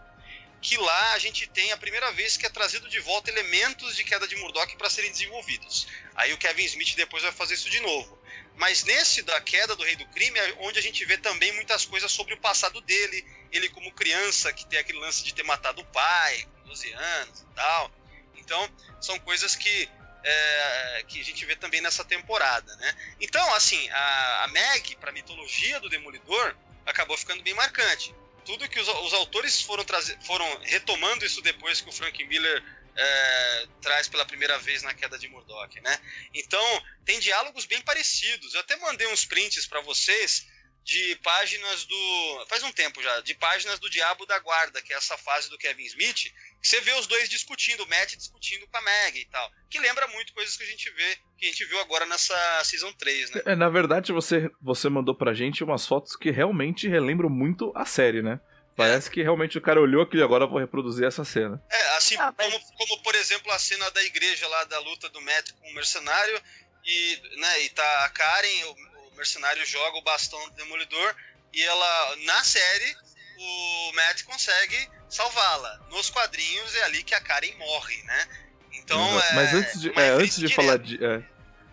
Que lá a gente tem a primeira vez que é trazido de volta elementos de queda de Murdoch para serem desenvolvidos. Aí o Kevin Smith depois vai fazer isso de novo. Mas nesse da queda do Rei do Crime é onde a gente vê também muitas coisas sobre o passado dele ele como criança que tem aquele lance de ter matado o pai com 12 anos e tal. Então, são coisas que, é, que a gente vê também nessa temporada, né? Então, assim, a, a Meg, para a mitologia do Demolidor, acabou ficando bem marcante. Tudo que os, os autores foram, trazer, foram retomando isso depois que o Frank Miller é, traz pela primeira vez na queda de Murdoch, né? Então, tem diálogos bem parecidos. Eu até mandei uns prints para vocês de páginas do. Faz um tempo já, de páginas do Diabo da Guarda, que é essa fase do Kevin Smith, que você vê os dois discutindo, o Matt discutindo com a Meg e tal. Que lembra muito coisas que a gente vê, que a gente viu agora nessa Season 3, né? É, na verdade, você, você mandou pra gente umas fotos que realmente relembram muito a série, né? Parece é. que realmente o cara olhou aqui agora eu vou reproduzir essa cena. É, assim ah, como, como, por exemplo, a cena da igreja lá da luta do Matt com o mercenário, e, né, e tá a Karen, mercenário joga o bastão do Demolidor e ela, na série, o Matt consegue salvá-la. Nos quadrinhos é ali que a Karen morre, né? Então é. Mas antes de, é, antes de falar de. É,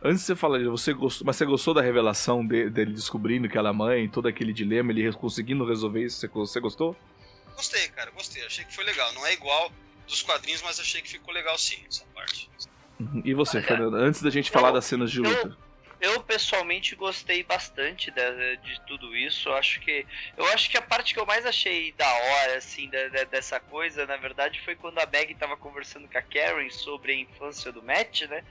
antes de você falar, você gostou, mas você gostou da revelação de, dele descobrindo que ela é mãe, todo aquele dilema, ele conseguindo resolver isso? Você, você gostou? Gostei, cara, gostei. Achei que foi legal. Não é igual dos quadrinhos, mas achei que ficou legal sim, essa parte. Uhum. E você, Fernando? Antes da gente falar das cenas de luta. Eu eu pessoalmente gostei bastante de, de, tudo isso. Eu acho que eu acho que a parte que eu mais achei da hora assim de, de, dessa coisa, na verdade, foi quando a Meg estava conversando com a Karen sobre a infância do Matt, né?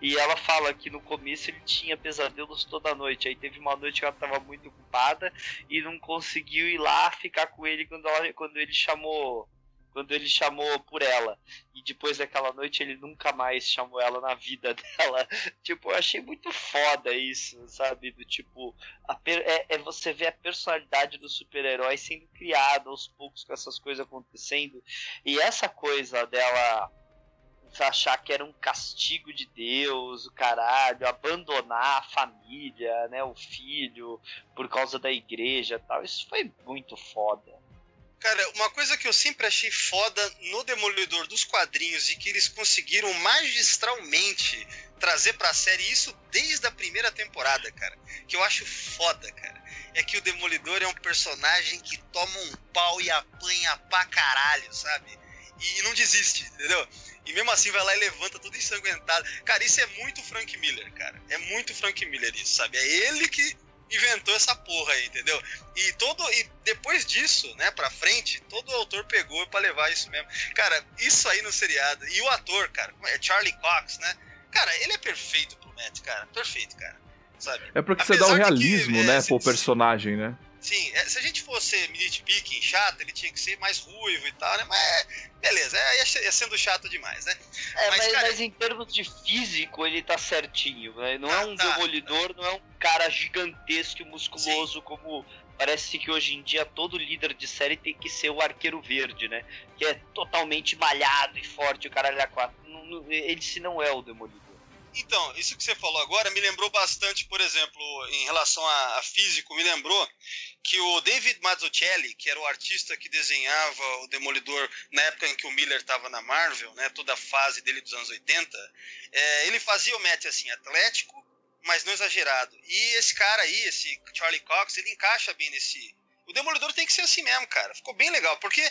E ela fala que no começo ele tinha pesadelos toda noite. Aí teve uma noite que ela estava muito ocupada e não conseguiu ir lá ficar com ele quando, ela, quando ele chamou quando ele chamou por ela. E depois daquela noite ele nunca mais chamou ela na vida *laughs* dela. tipo, eu achei muito foda isso, sabe? Do tipo, é, é, você ver a personalidade do super-herói sendo criada aos poucos com essas coisas acontecendo. E essa coisa dela achar que era um castigo de Deus, o caralho, abandonar a família, né, o filho, por causa da igreja tal, isso foi muito foda. Cara, uma coisa que eu sempre achei foda no Demolidor dos quadrinhos e que eles conseguiram magistralmente trazer pra série isso desde a primeira temporada, cara. Que eu acho foda, cara. é que o Demolidor é um personagem que toma um pau e apanha pra caralho, sabe? E não desiste, entendeu? E mesmo assim vai lá e levanta tudo ensanguentado. Cara, isso é muito Frank Miller, cara. É muito Frank Miller isso, sabe? É ele que inventou essa porra aí, entendeu? E todo e depois disso, né, pra frente, todo autor pegou para levar isso mesmo. Cara, isso aí no seriado. E o ator, cara, é Charlie Cox, né? Cara, ele é perfeito pro Matt, cara. Perfeito, cara. Sabe? É porque Apesar você dá o realismo, que, né, é, pro personagem, né? Sim, é, se a gente fosse nitpicking, chato, ele tinha que ser mais ruivo e tal, né? Mas é, beleza, é, ia, sendo chato demais, né? É, mas, mas, cara, mas, em termos de físico ele tá certinho, né? Não é ah, um tá, demolidor, tá. não é um cara gigantesco e musculoso Sim. como parece que hoje em dia todo líder de série tem que ser o arqueiro verde, né? Que é totalmente malhado e forte, o caralho a quatro. Ele se não é o demolidor. Então, isso que você falou agora me lembrou bastante, por exemplo, em relação a, a físico, me lembrou que o David Mazzucchelli, que era o artista que desenhava o Demolidor na época em que o Miller estava na Marvel, né, toda a fase dele dos anos 80, é, ele fazia o Matt assim, atlético, mas não exagerado. E esse cara aí, esse Charlie Cox, ele encaixa bem nesse. O Demolidor tem que ser assim mesmo, cara. Ficou bem legal, porque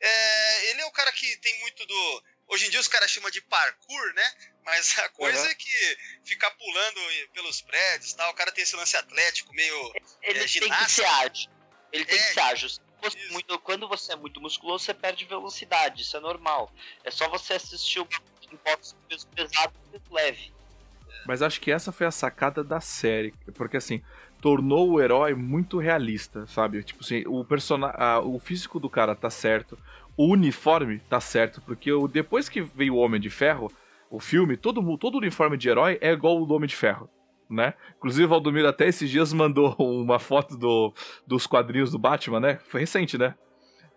é, ele é o cara que tem muito do. Hoje em dia os caras chamam de parkour, né? Mas a coisa uhum. é que ficar pulando pelos prédios tal, o cara tem esse lance atlético, meio Ele é, tem que ser ágil. Ele tem é, que ser ágil. Muito, quando você é muito musculoso, você perde velocidade, isso é normal. É só você assistir o boxe peso pesado e peso leve. Mas acho que essa foi a sacada da série, porque assim, tornou o herói muito realista, sabe? Tipo assim, o personagem, o físico do cara tá certo, o uniforme tá certo, porque depois que veio o Homem de Ferro, o filme, todo, todo uniforme de herói é igual o do Homem de Ferro. Né? Inclusive, o Valdomiro até esses dias mandou *laughs* uma foto do, dos quadrinhos do Batman, né? Foi recente, né?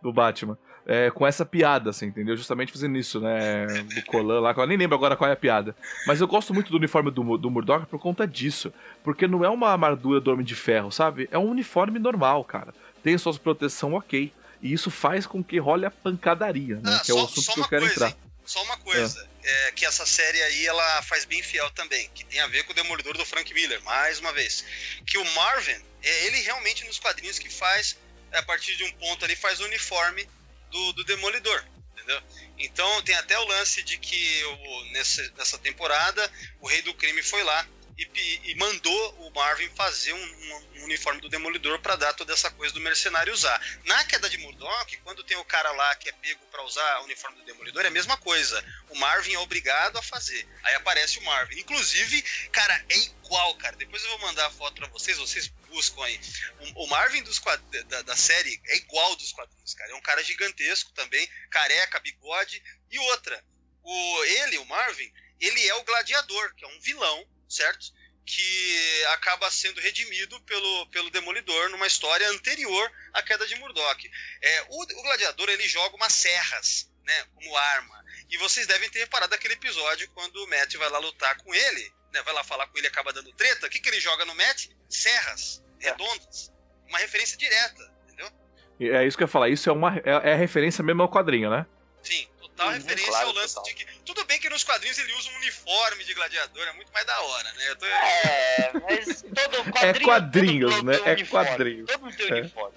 Do Batman. É, com essa piada, assim, entendeu? Justamente fazendo isso, né? Do Colan lá, eu nem lembro agora qual é a piada. Mas eu gosto muito do uniforme do, do Murdoch por conta disso. Porque não é uma armadura do Homem de Ferro, sabe? É um uniforme normal, cara. Tem suas proteção ok. E isso faz com que role a pancadaria, né? Ah, que é o assunto que eu quero coisa, entrar. Hein? Só uma coisa, é. É, que essa série aí ela faz bem fiel também, que tem a ver com o Demolidor do Frank Miller, mais uma vez. Que o Marvin, é ele realmente nos quadrinhos que faz, a partir de um ponto ali, faz o uniforme do, do Demolidor, entendeu? Então tem até o lance de que o, nessa, nessa temporada o Rei do Crime foi lá e, e mandou o Marvin fazer um, um, uniforme do Demolidor para dar toda essa coisa do mercenário usar. Na queda de Murdoch, quando tem o cara lá que é pego para usar o uniforme do Demolidor, é a mesma coisa. O Marvin é obrigado a fazer. Aí aparece o Marvin. Inclusive, cara, é igual, cara. Depois eu vou mandar a foto para vocês, vocês buscam aí. O, o Marvin dos da, da série é igual dos quadrinhos, cara. É um cara gigantesco também, careca, bigode. E outra, o, ele, o Marvin, ele é o gladiador, que é um vilão certo? Que acaba sendo redimido pelo, pelo Demolidor numa história anterior à queda de Murdoch. É, o, o Gladiador ele joga umas serras né, como arma. E vocês devem ter reparado aquele episódio quando o Matt vai lá lutar com ele, né, vai lá falar com ele e acaba dando treta. O que, que ele joga no Matt? Serras é. redondas. Uma referência direta, entendeu? É isso que eu ia falar. Isso é uma é, é referência mesmo ao quadrinho, né? Sim, total uhum, referência claro, ao lance total. de que. Tudo bem que nos quadrinhos ele usa um uniforme de gladiador, é muito mais da hora, né? Tô... É, mas todo *laughs* é quadrinho. É quadrinhos, né? É quadrinhos. Todo mundo tem é. uniforme.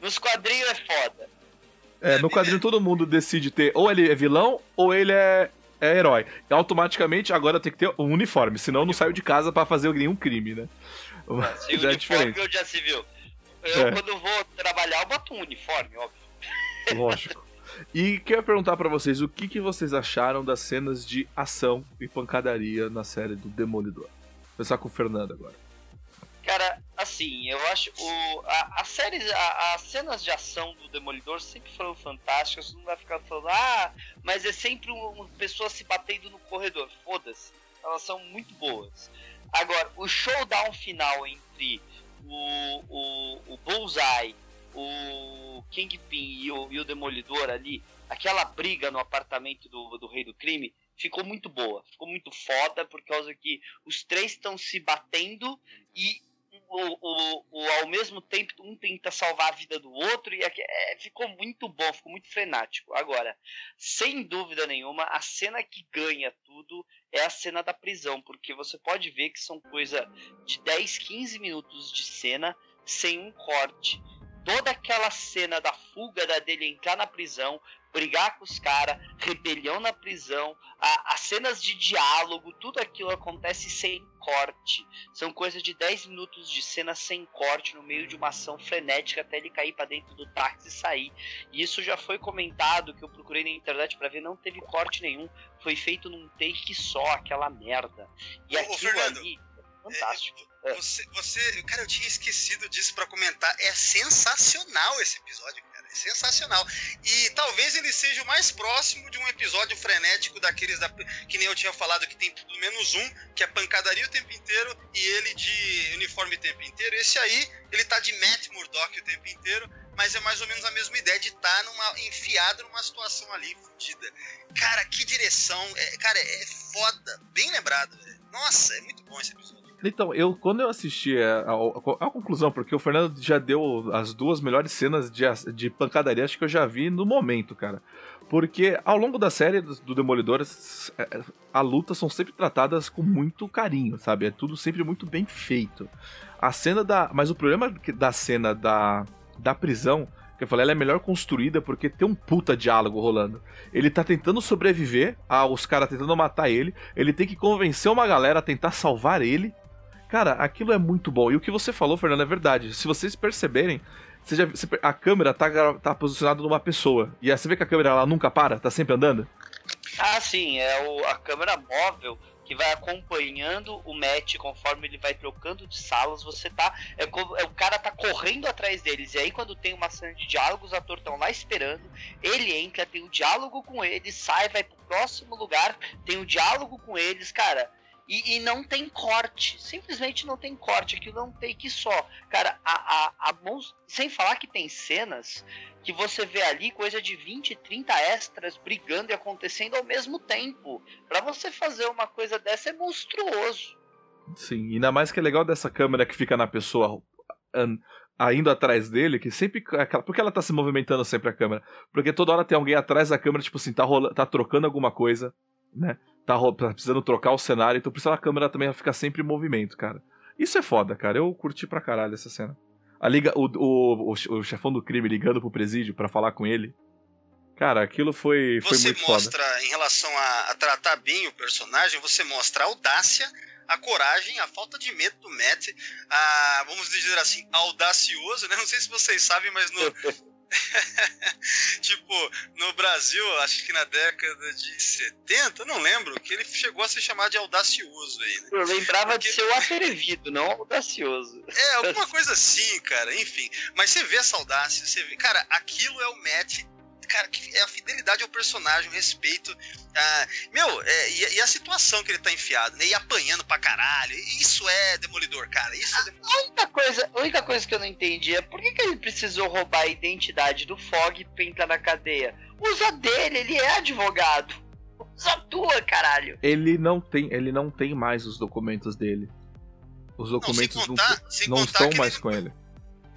Nos quadrinhos é foda. É, no quadrinho todo mundo decide ter ou ele é vilão ou ele é, é herói. E automaticamente agora tem que ter um uniforme, senão não saiu de casa para fazer nenhum crime, né? Sim, *laughs* já é diferente. já se viu. Eu, é. quando vou trabalhar, eu boto um uniforme, óbvio. Lógico. E quero perguntar para vocês o que, que vocês acharam das cenas de ação e pancadaria na série do Demolidor. Vou começar com o Fernando agora. Cara, assim, eu acho o a, a série, a, as cenas de ação do Demolidor sempre foram fantásticas. Não vai ficar falando, ah, mas é sempre uma, uma pessoa se batendo no corredor. Foda-se, elas são muito boas. Agora, o showdown final entre o, o, o Bullseye o Kingpin e o, e o Demolidor ali, aquela briga no apartamento do, do Rei do Crime, ficou muito boa. Ficou muito foda, por causa que os três estão se batendo e o, o, o, ao mesmo tempo um tenta salvar a vida do outro e é, ficou muito bom, ficou muito frenático. Agora, sem dúvida nenhuma, a cena que ganha tudo é a cena da prisão, porque você pode ver que são coisa de 10, 15 minutos de cena sem um corte. Toda aquela cena da fuga da dele entrar na prisão, brigar com os caras, rebelião na prisão, a, as cenas de diálogo, tudo aquilo acontece sem corte. São coisas de 10 minutos de cena sem corte no meio de uma ação frenética até ele cair para dentro do táxi e sair. E isso já foi comentado que eu procurei na internet para ver, não teve corte nenhum, foi feito num take só aquela merda. E Ô, aquilo Fernando, ali fantástico. É, você, você, cara, eu tinha esquecido disso para comentar. É sensacional esse episódio, cara. É sensacional. E talvez ele seja o mais próximo de um episódio frenético daqueles da, que nem eu tinha falado que tem pelo menos um, que é pancadaria o tempo inteiro e ele de uniforme o tempo inteiro. Esse aí, ele tá de Matt Murdock o tempo inteiro, mas é mais ou menos a mesma ideia de estar tá numa, enfiado numa situação ali fodida. Cara, que direção. É, cara, é foda. Bem lembrado. Nossa, é muito bom esse episódio. Então, eu quando eu assisti a, a, a, conclusão, porque o Fernando já deu as duas melhores cenas de, de pancadaria acho que eu já vi no momento, cara. Porque ao longo da série do, do Demolidor, é, a luta são sempre tratadas com muito carinho, sabe? É tudo sempre muito bem feito. A cena da. Mas o problema da cena da, da prisão que eu falei, ela é melhor construída porque tem um puta diálogo rolando. Ele tá tentando sobreviver, os caras tentando matar ele, ele tem que convencer uma galera a tentar salvar ele, Cara, aquilo é muito bom. E o que você falou, Fernando, é verdade. Se vocês perceberem, você já, a câmera tá, tá posicionada numa pessoa. E você vê que a câmera ela nunca para, tá sempre andando? Ah, sim, é o, a câmera móvel que vai acompanhando o match conforme ele vai trocando de salas. Você tá. É, é, o cara tá correndo atrás deles. E aí, quando tem uma cena de diálogos, os atores estão lá esperando. Ele entra, tem um diálogo com eles, sai, vai pro próximo lugar, tem um diálogo com eles. Cara, e, e, não tem corte. Simplesmente não tem corte. Aquilo é um take só. Cara, a, a, a sem falar que tem cenas que você vê ali coisa de 20, 30 extras brigando e acontecendo ao mesmo tempo. Para você fazer uma coisa dessa é monstruoso. Sim, ainda mais que é legal dessa câmera que fica na pessoa indo atrás dele, que sempre. Porque ela tá se movimentando sempre a câmera? Porque toda hora tem alguém atrás da câmera, tipo assim, tá, rola, tá trocando alguma coisa, né? tá, tá precisando trocar o cenário, então precisa a câmera também ficar sempre em movimento, cara. Isso é foda, cara. Eu curti pra caralho essa cena. A liga, o, o, o, chefão do crime ligando pro presídio para falar com ele. Cara, aquilo foi, foi muito foda. Você mostra, em relação a, a, tratar bem o personagem, você mostra a audácia, a coragem, a falta de medo do Matt, a, vamos dizer assim, audacioso, né? Não sei se vocês sabem, mas no, *laughs* *laughs* tipo, no Brasil, acho que na década de 70, não lembro, que ele chegou a ser chamado de audacioso aí, né? Eu lembrava Porque... de ser o atrevido, não audacioso. É, alguma coisa assim, cara, enfim. Mas você vê essa audácia, você vê. Cara, aquilo é o Matt cara, é a fidelidade ao personagem, o respeito. Ah, meu, é, e, e, a situação que ele tá enfiado, né? E apanhando pra caralho. Isso é demolidor, cara. Isso é demolidor. A única coisa, a única coisa que eu não entendi é por que, que ele precisou roubar a identidade do Fog pra entrar na cadeia? Usa dele, ele é advogado. Usa tua, caralho. Ele não tem, ele não tem mais os documentos dele. Os documentos não, contar, não, não estão mais ele... com ele.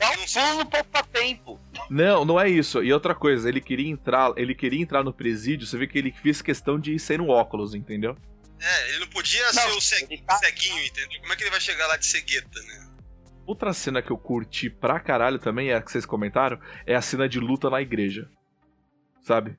Dá um pulo poupa tempo. Não, não é isso. E outra coisa, ele queria entrar, ele queria entrar no presídio, você vê que ele fez questão de ir sem um óculos, entendeu? É, ele não podia não, ser o ceguinho, tá... ceguinho, entendeu? Como é que ele vai chegar lá de cegueta, né? Outra cena que eu curti pra caralho também, é a que vocês comentaram, é a cena de luta na igreja. Sabe?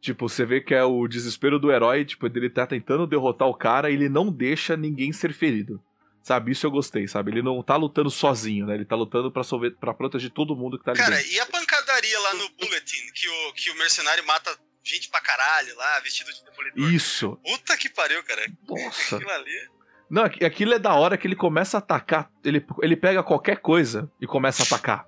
Tipo, você vê que é o desespero do herói, tipo, ele tá tentando derrotar o cara e ele não deixa ninguém ser ferido. Sabe, isso eu gostei, sabe? Ele não tá lutando sozinho, né? Ele tá lutando pra, solver, pra proteger todo mundo que tá ali Cara, dentro. e a pancadaria lá no Bulletin, que o, que o mercenário mata gente pra caralho lá, vestido de demolidor. Isso. Puta que pariu, cara. Nossa. Aquilo ali... Não, aquilo é da hora que ele começa a atacar. Ele, ele pega qualquer coisa e começa a atacar.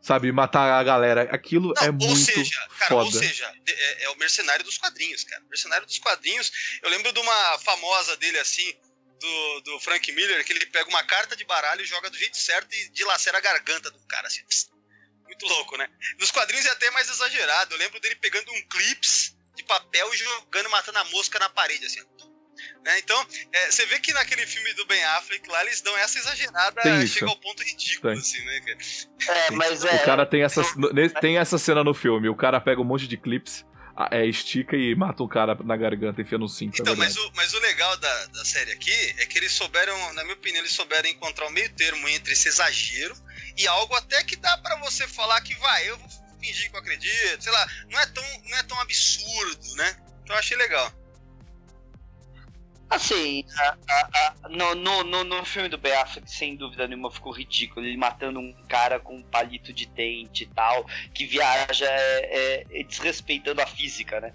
Sabe, matar a galera. Aquilo não, é muito seja, cara, foda. Ou seja, é, é, o mercenário dos quadrinhos, cara. Mercenário dos quadrinhos. Eu lembro de uma famosa dele assim, do, do Frank Miller, que ele pega uma carta de baralho e joga do jeito certo e dilacera a garganta do cara, assim. Muito louco, né? Nos quadrinhos é até mais exagerado. Eu lembro dele pegando um clips de papel e jogando, matando a mosca na parede, assim. Né? Então, é, você vê que naquele filme do Ben Affleck lá, eles dão essa exagerada, chega ao ponto ridículo, tem. assim, né? É, mas é... O cara tem essa, tem essa cena no filme, o cara pega um monte de clips é, estica e mata um cara na garganta enfiando um cinto. É então, é mas, o, mas o legal da, da série aqui é que eles souberam, na minha opinião, eles souberam encontrar o meio termo entre esse exagero e algo até que dá para você falar que vai, eu vou fingir que eu acredito, sei lá, não é tão, não é tão absurdo, né? Então eu achei legal. Assim, a, a, a, no, no, no, filme do Ben Affleck, sem dúvida nenhuma, ficou ridículo. Ele matando um cara com um palito de dente e tal, que viaja é, é, desrespeitando a física, né?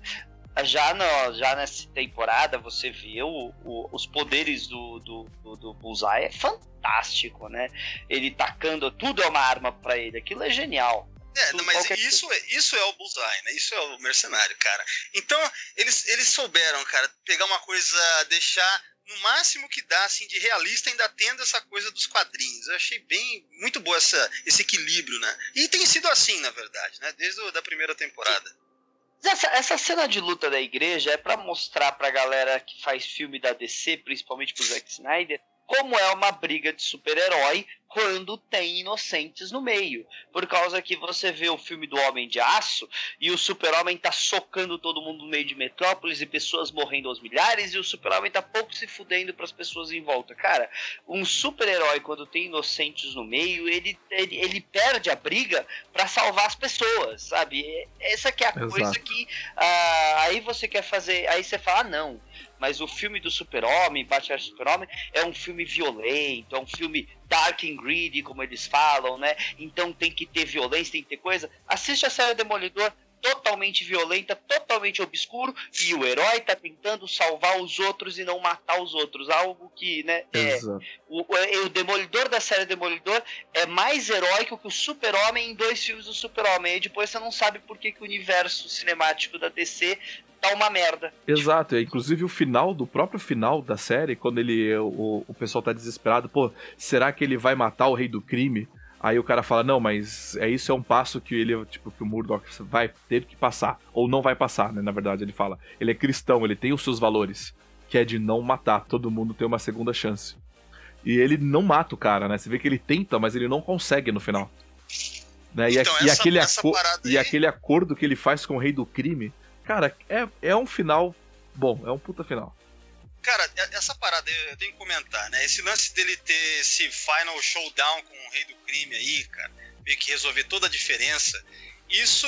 Já, no, já nessa temporada, você vê o, o, os poderes do, do, do, do Bullseye, é fantástico, né? Ele tacando, tudo é uma arma para ele, aquilo é genial. É, não, mas isso, é, isso é o Bullseye, né? Isso é o mercenário, cara. Então, eles, eles souberam, cara, pegar uma coisa, deixar no máximo que dá, assim, de realista, ainda tendo essa coisa dos quadrinhos. Eu achei bem, muito boa essa, esse equilíbrio, né? E tem sido assim, na verdade, né? Desde a da primeira temporada. Essa, essa cena de luta da igreja é para mostrar pra galera que faz filme da DC, principalmente pro Zack Snyder, como é uma briga de super-herói quando tem inocentes no meio. Por causa que você vê o filme do Homem de Aço e o Super-Homem tá socando todo mundo no meio de Metrópolis e pessoas morrendo aos milhares e o Super-Homem tá pouco se fudendo para as pessoas em volta. Cara, um super-herói quando tem inocentes no meio, ele, ele, ele perde a briga para salvar as pessoas, sabe? Essa que é a Exato. coisa que ah, aí você quer fazer, aí você fala, ah, não, mas o filme do Super-Homem, Batman Super-Homem, é um filme violento, é um filme dark and greedy, como eles falam, né? Então tem que ter violência, tem que ter coisa. Assiste a série Demolidor, totalmente violenta, totalmente obscuro, e o herói tá tentando salvar os outros e não matar os outros. Algo que, né, é, o, o, Demolidor da série Demolidor é mais heróico que o Super-Homem em dois filmes do Super-Homem. E depois você não sabe por que, que o universo cinemático da DC tá uma merda. Exato, é, inclusive o final, do próprio final da série, quando ele o, o pessoal tá desesperado, pô, será que ele vai matar o rei do crime? Aí o cara fala, não, mas é isso é um passo que ele, tipo, que o Murdoch vai ter que passar. Ou não vai passar, né? Na verdade, ele fala. Ele é cristão, ele tem os seus valores. Que é de não matar. Todo mundo tem uma segunda chance. E ele não mata o cara, né? Você vê que ele tenta, mas ele não consegue no final. Né? E, então, a, essa, e, aquele e aquele acordo que ele faz com o rei do crime Cara, é, é um final bom, é um puta final. Cara, essa parada eu tenho que comentar, né? Esse lance dele ter esse final showdown com o Rei do Crime aí, cara, meio que resolver toda a diferença. Isso,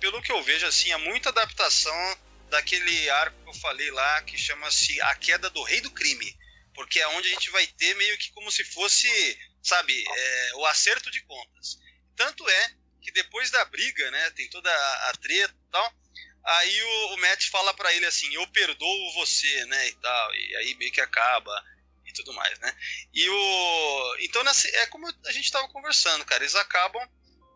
pelo que eu vejo, assim, é muita adaptação daquele arco que eu falei lá, que chama-se A Queda do Rei do Crime. Porque é onde a gente vai ter meio que como se fosse, sabe, é, o acerto de contas. Tanto é que depois da briga, né, tem toda a, treta e tal, Aí o, o Matt fala para ele assim: Eu perdoo você, né? E tal. E aí meio que acaba e tudo mais, né? E o. Então, é como a gente tava conversando, cara. Eles acabam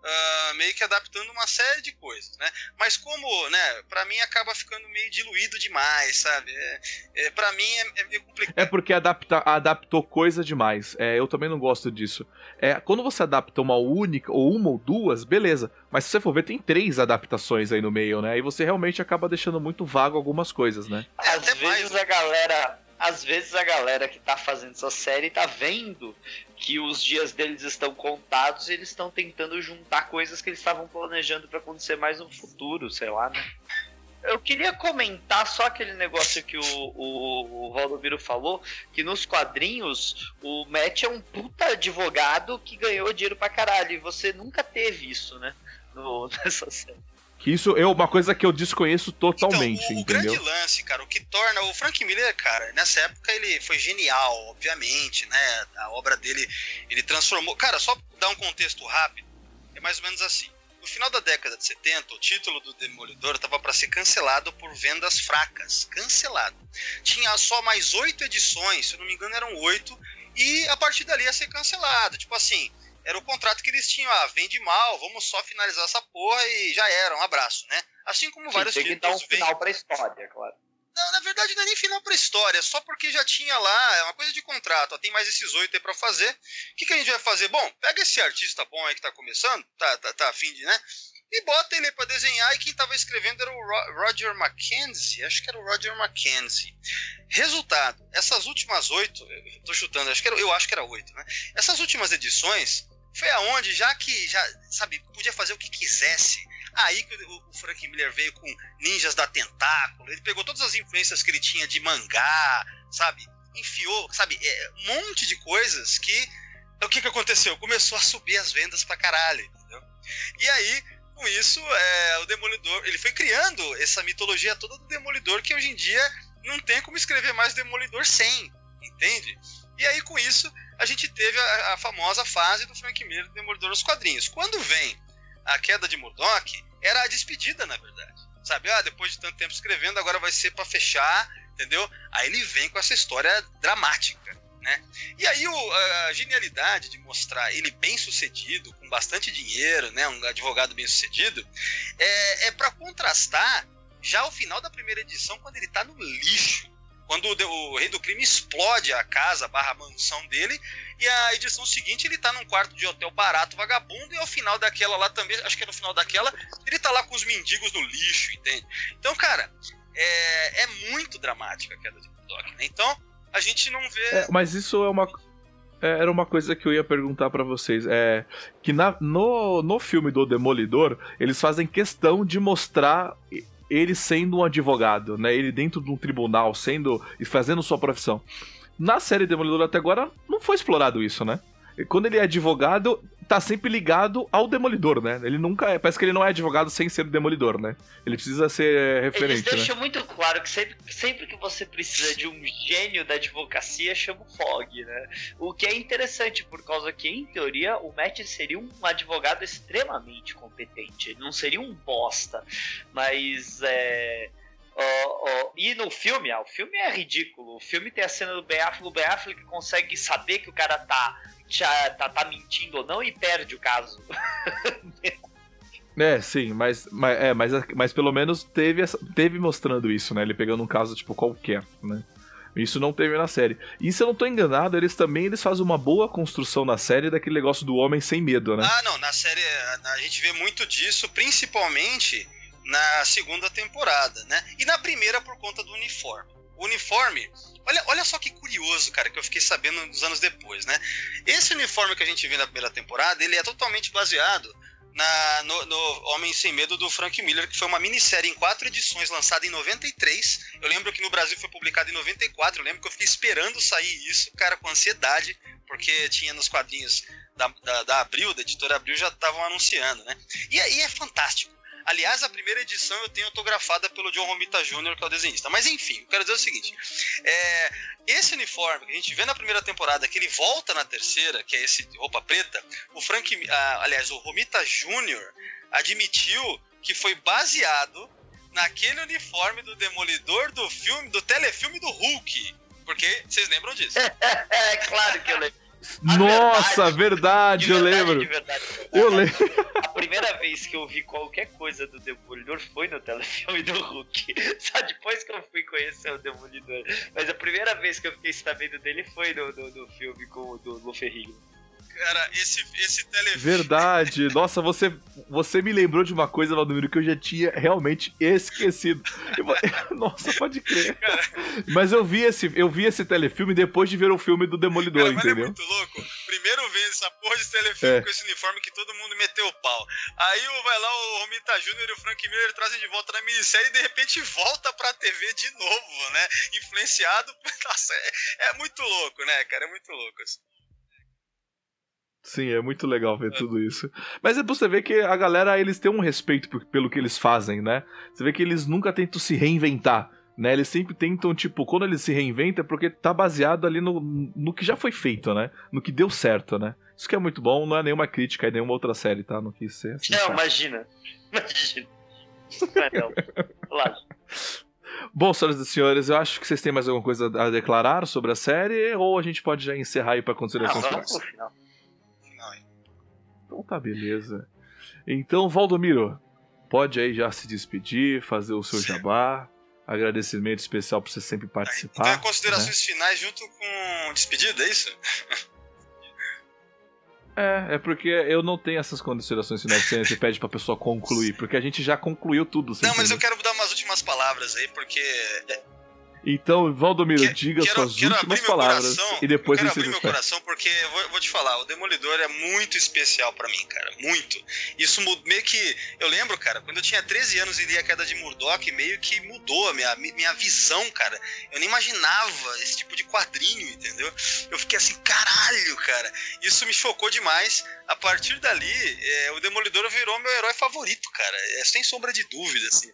uh, meio que adaptando uma série de coisas, né? Mas como, né, pra mim acaba ficando meio diluído demais, sabe? É, é, pra mim é, é meio complicado. É porque adapta, adaptou coisa demais. É, eu também não gosto disso. É, quando você adapta uma única, ou uma ou duas, beleza. Mas se você for ver, tem três adaptações aí no meio, né? E você realmente acaba deixando muito vago algumas coisas, né? Às vezes mais... a galera às vezes a galera que tá fazendo essa série tá vendo que os dias deles estão contados e eles estão tentando juntar coisas que eles estavam planejando para acontecer mais no futuro, sei lá, né? Eu queria comentar só aquele negócio que o, o, o Valdomiro falou, que nos quadrinhos o Matt é um puta advogado que ganhou dinheiro pra caralho, e você nunca teve isso, né? No, *laughs* nessa série. Que isso é uma coisa que eu desconheço totalmente, então, o, entendeu? O grande lance, cara, o que torna o Frank Miller, cara, nessa época ele foi genial, obviamente, né? A obra dele, ele transformou. Cara, só dar um contexto rápido, é mais ou menos assim. No final da década de 70, o título do Demolidor estava para ser cancelado por vendas fracas. Cancelado. Tinha só mais oito edições, se eu não me engano eram oito, e a partir dali ia ser cancelado. Tipo assim, era o contrato que eles tinham, ah, vende mal, vamos só finalizar essa porra e já era, um abraço, né? Assim como Sim, vários tem que dar um final pra história, claro. Não, na verdade não é nem final pra história, só porque já tinha lá, é uma coisa de contrato, ó, tem mais esses oito aí pra fazer. O que, que a gente vai fazer? Bom, pega esse artista bom aí que tá começando, tá, tá, tá afim de, né? E bota ele para desenhar, e quem tava escrevendo era o Roger Mackenzie, acho que era o Roger Mackenzie. Resultado, essas últimas oito, eu tô chutando, acho que era, eu acho que era oito, né? Essas últimas edições, foi aonde, já que, já, sabe, podia fazer o que quisesse, aí que o, o Frank Miller veio com Ninjas da Tentáculo, ele pegou todas as influências que ele tinha de mangá, sabe, enfiou, sabe, é, um monte de coisas que o que, que aconteceu? Começou a subir as vendas pra caralho, entendeu? E aí, com isso, é, o Demolidor, ele foi criando essa mitologia toda do Demolidor que hoje em dia não tem como escrever mais Demolidor sem, entende? E aí, com isso, a gente teve a, a famosa fase do Frank Miller do Demolidor nos quadrinhos. Quando vem a queda de Murdoch, era a despedida, na verdade. Sabe, ah, depois de tanto tempo escrevendo, agora vai ser para fechar, entendeu? Aí ele vem com essa história dramática, né? E aí o, a genialidade de mostrar ele bem sucedido, com bastante dinheiro, né? Um advogado bem sucedido, é, é para contrastar já o final da primeira edição, quando ele tá no lixo. Quando o, o, rei do crime explode a casa barra mansão dele, e a edição seguinte ele tá num quarto de hotel barato, vagabundo, e ao final daquela lá também, acho que é no final daquela, ele tá lá com os mendigos no lixo, entende? Então, cara, é, é muito dramática a queda de Murdoch, né? Então, a gente não vê. É, mas isso é uma. É, era uma coisa que eu ia perguntar para vocês. É que na, no, no filme do Demolidor, eles fazem questão de mostrar ele sendo um advogado, né? Ele dentro de um tribunal, sendo e fazendo sua profissão. Na série Demolidor até agora não foi explorado isso, né? Quando ele é advogado, tá sempre ligado ao Demolidor, né? Ele nunca é. Parece que ele não é advogado sem ser Demolidor, né? Ele precisa ser referente. Eles deixam né? muito claro que sempre, sempre que você precisa de um gênio da advocacia, chama o Fog, né? O que é interessante, por causa que, em teoria, o Matt seria um advogado extremamente competente. Ele não seria um bosta. Mas é. Oh, oh, e no filme, ah, o filme é ridículo. O filme tem a cena do Ben Affleck, o Ben Affleck consegue saber que o cara tá tá, tá mentindo ou não e perde o caso. É, sim, mas, mas, é, mas, mas pelo menos teve, essa, teve mostrando isso, né? Ele pegando um caso, tipo, qualquer, né? Isso não teve na série. E se eu não tô enganado, eles também eles fazem uma boa construção na série daquele negócio do homem sem medo, né? Ah, não, na série a gente vê muito disso, principalmente na segunda temporada, né? E na primeira por conta do uniforme. Uniforme, olha, olha só que curioso, cara, que eu fiquei sabendo nos anos depois, né? Esse uniforme que a gente vê na primeira temporada, ele é totalmente baseado na, no, no, Homem Sem Medo do Frank Miller, que foi uma minissérie em quatro edições lançada em 93. Eu lembro que no Brasil foi publicado em 94. Eu lembro que eu fiquei esperando sair isso, cara, com ansiedade, porque tinha nos quadrinhos da, da, da Abril, da editora Abril, já estavam anunciando, né? E aí é fantástico. Aliás, a primeira edição eu tenho autografada pelo John Romita Jr., que é o desenhista. Mas enfim, eu quero dizer o seguinte: é, esse uniforme que a gente vê na primeira temporada, que ele volta na terceira, que é esse roupa preta, o Frank, ah, aliás, o Romita Jr. admitiu que foi baseado naquele uniforme do Demolidor do filme, do telefilme do Hulk. Porque vocês lembram disso? *laughs* é claro que eu lembro. Nossa, verdade, verdade eu lembro. Verdade, eu lembro. A primeira vez que eu vi qualquer coisa do Demolidor foi no telefilme do Hulk. *laughs* Só depois que eu fui conhecer o Demolidor. Mas a primeira vez que eu fiquei sabendo dele foi no, no, no filme com o do Luferrinho. Cara, esse, esse telefilme. Verdade. *laughs* Nossa, você, você me lembrou de uma coisa, Valdomiro, que eu já tinha realmente esquecido. *laughs* Nossa, pode crer. Cara... Mas eu vi, esse, eu vi esse telefilme depois de ver o filme do Demolidor, cara, entendeu? Mas é muito louco. Primeiro vez essa porra de telefilme é. com esse uniforme que todo mundo meteu o pau. Aí vai lá o Romita Jr. e o Frank Miller trazem de volta na minissérie e de repente volta pra TV de novo, né? Influenciado. *laughs* Nossa, é, é muito louco, né, cara? É muito louco. Assim. Sim, é muito legal ver é. tudo isso. Mas é pra você ver que a galera, eles têm um respeito pelo que eles fazem, né? Você vê que eles nunca tentam se reinventar, né? Eles sempre tentam, tipo, quando eles se reinventam é porque tá baseado ali no, no que já foi feito, né? No que deu certo, né? Isso que é muito bom, não é nenhuma crítica é nenhuma outra série, tá? Não quis ser assim. Não, tá? imagina. *laughs* Imagina. Não é não. Bom, senhoras e senhores, eu acho que vocês têm mais alguma coisa a declarar sobre a série, ou a gente pode já encerrar aí pra considerações finais. Então tá, beleza. Então, Valdomiro, pode aí já se despedir, fazer o seu jabá. Agradecimento especial por você sempre participar. Então, considerações né? finais junto com despedida, é isso? É, é porque eu não tenho essas considerações finais que você pede pra pessoa concluir, porque a gente já concluiu tudo. Não, mas eu quero dar umas últimas palavras aí, porque Então, Valdomiro, que, diga quero, suas quero últimas palavras coração, e depois eu quero abrir meu coração porque vou, vou, te falar, o Demolidor é muito especial para mim, cara, muito. Isso meio que eu lembro, cara, quando eu tinha 13 anos e li a queda de Murdoch, meio que mudou a minha, minha visão, cara. Eu nem imaginava esse tipo de quadrinho, entendeu? Eu fiquei assim, caralho, cara. Isso me chocou demais. A partir dali, é, o Demolidor virou meu herói favorito, cara. É sem sombra de dúvida, assim.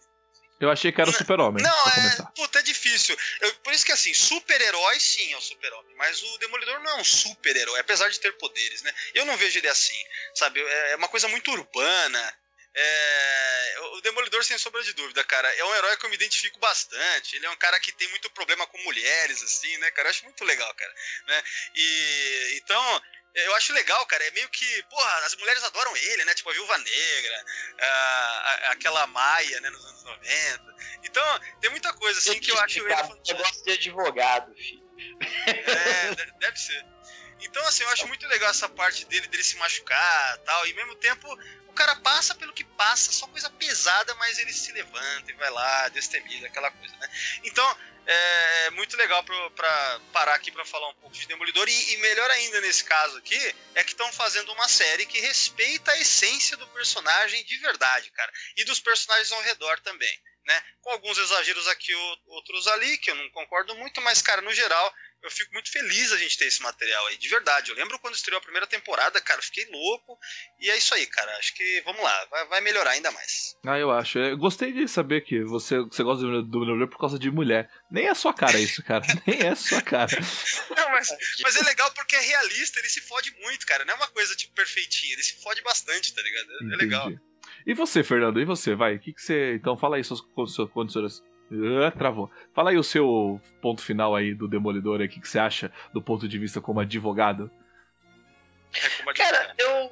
Eu achei que era o super-homem. Não, é. Puta, é difícil. Eu, por isso que assim, super-herói sim é o super-homem. Mas o Demolidor não é um super-herói, apesar de ter poderes, né? Eu não vejo ele assim. Sabe? É, é uma coisa muito urbana. É... O Demolidor, sem sombra de dúvida, cara, é um herói que eu me identifico bastante. Ele é um cara que tem muito problema com mulheres, assim, né, cara? Eu acho muito legal, cara. Né? E então, eu acho legal, cara. É meio que, porra, as mulheres adoram ele, né? Tipo a Viúva Negra, a, aquela Maia, né, nos anos 90. Então, tem muita coisa assim que eu acho ele fantástico. Eu gosto de advogado, filho. É, deve ser. Então, assim, eu acho muito legal essa parte dele, dele se machucar tal. E ao mesmo tempo, o cara passa pelo que passa, só coisa pesada, mas ele se levanta e vai lá, destemido, aquela coisa, né? Então, é muito legal para parar aqui para falar um pouco de Demolidor. E, e, melhor ainda nesse caso aqui, é que estão fazendo uma série que respeita a essência do personagem de verdade, cara. E dos personagens ao redor também. Né? Com alguns exageros aqui, outros ali, que eu não concordo muito, mas, cara, no geral, eu fico muito feliz a gente ter esse material aí, de verdade. Eu lembro quando estreou a primeira temporada, cara, fiquei louco. E é isso aí, cara. Acho que, vamos lá, vai, vai melhorar ainda mais. Ah, eu acho. Eu gostei de saber que você, você gosta do Demolidor por causa de mulher. Nem é sua cara isso, cara. *laughs* Nem é sua cara. Não, mas, mas é legal porque é realista, ele se fode muito, cara. Não é uma coisa, tipo, perfeitinha. Ele se fode bastante, tá ligado? É, é legal. E você, Fernando? E você? Vai, o que, que você. Então, fala aí suas, suas condições Uh, travou. Fala aí o seu ponto final aí do Demolidor, o que, que você acha do ponto de vista como advogado? É, Cara, eu.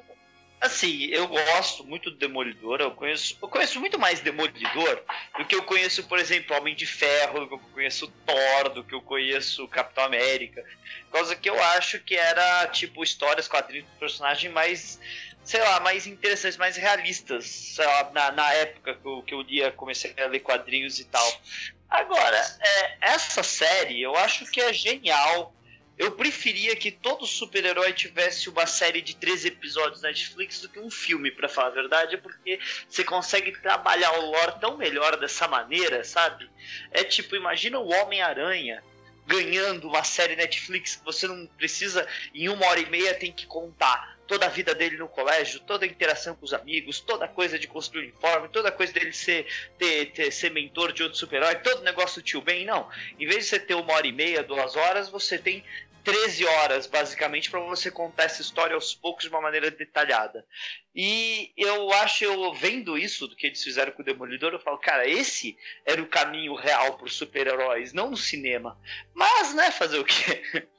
Assim, eu gosto muito do Demolidor. Eu conheço, eu conheço muito mais Demolidor do que eu conheço, por exemplo, Homem de Ferro, do que eu conheço Thor, do que eu conheço Capitão América. Por causa que eu acho que era, tipo, histórias, quadrinhos do personagem mais sei lá, mais interessantes, mais realistas, sei lá, na, na época que eu, que eu lia, comecei a ler quadrinhos e tal. Agora, é, essa série eu acho que é genial. Eu preferia que todo super-herói tivesse uma série de três episódios na Netflix do que um filme, para falar a verdade, porque você consegue trabalhar o lore tão melhor dessa maneira, sabe? É tipo, imagina o Homem-Aranha ganhando uma série Netflix que você não precisa, em uma hora e meia tem que contar toda a vida dele no colégio, toda a interação com os amigos, toda a coisa de construir uniforme, toda a coisa dele ser, ter, ter ser mentor de outro super-herói, todo o negócio do tio Ben, não. Em vez de você ter uma hora e meia, duas horas, você tem 13 horas, basicamente, para você contar essa história aos poucos de uma maneira detalhada. E eu acho, eu vendo isso do que eles fizeram com o Demolidor, eu falo, cara, esse era o caminho real para os super-heróis, não no cinema. Mas, né, fazer o quê? *laughs*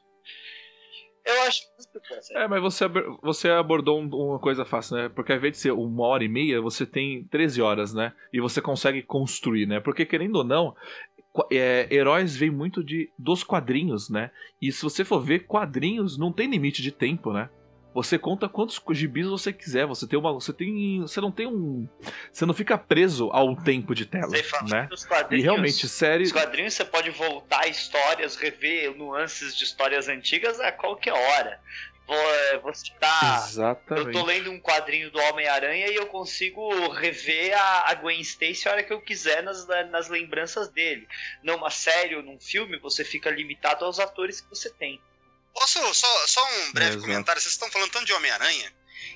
Eu acho É, mas você, você abordou uma coisa fácil, né? Porque ao invés de ser uma hora e meia, você tem 13 horas, né? E você consegue construir, né? Porque querendo ou não, é, heróis vêm muito de dos quadrinhos, né? E se você for ver, quadrinhos não tem limite de tempo, né? Você conta quantos gibis você quiser. Você tem uma. Você tem. Você não tem um. Você não fica preso ao tempo de tela. né? E realmente, série. Os quadrinhos você pode voltar histórias, rever nuances de histórias antigas a qualquer hora. Vou citar. Exatamente. Eu tô lendo um quadrinho do Homem-Aranha e eu consigo rever a, a Gwen Stacy a hora que eu quiser nas, nas lembranças dele. Numa série ou num filme, você fica limitado aos atores que você tem. Posso só, só um breve comentário? Vocês estão falando tanto de Homem-Aranha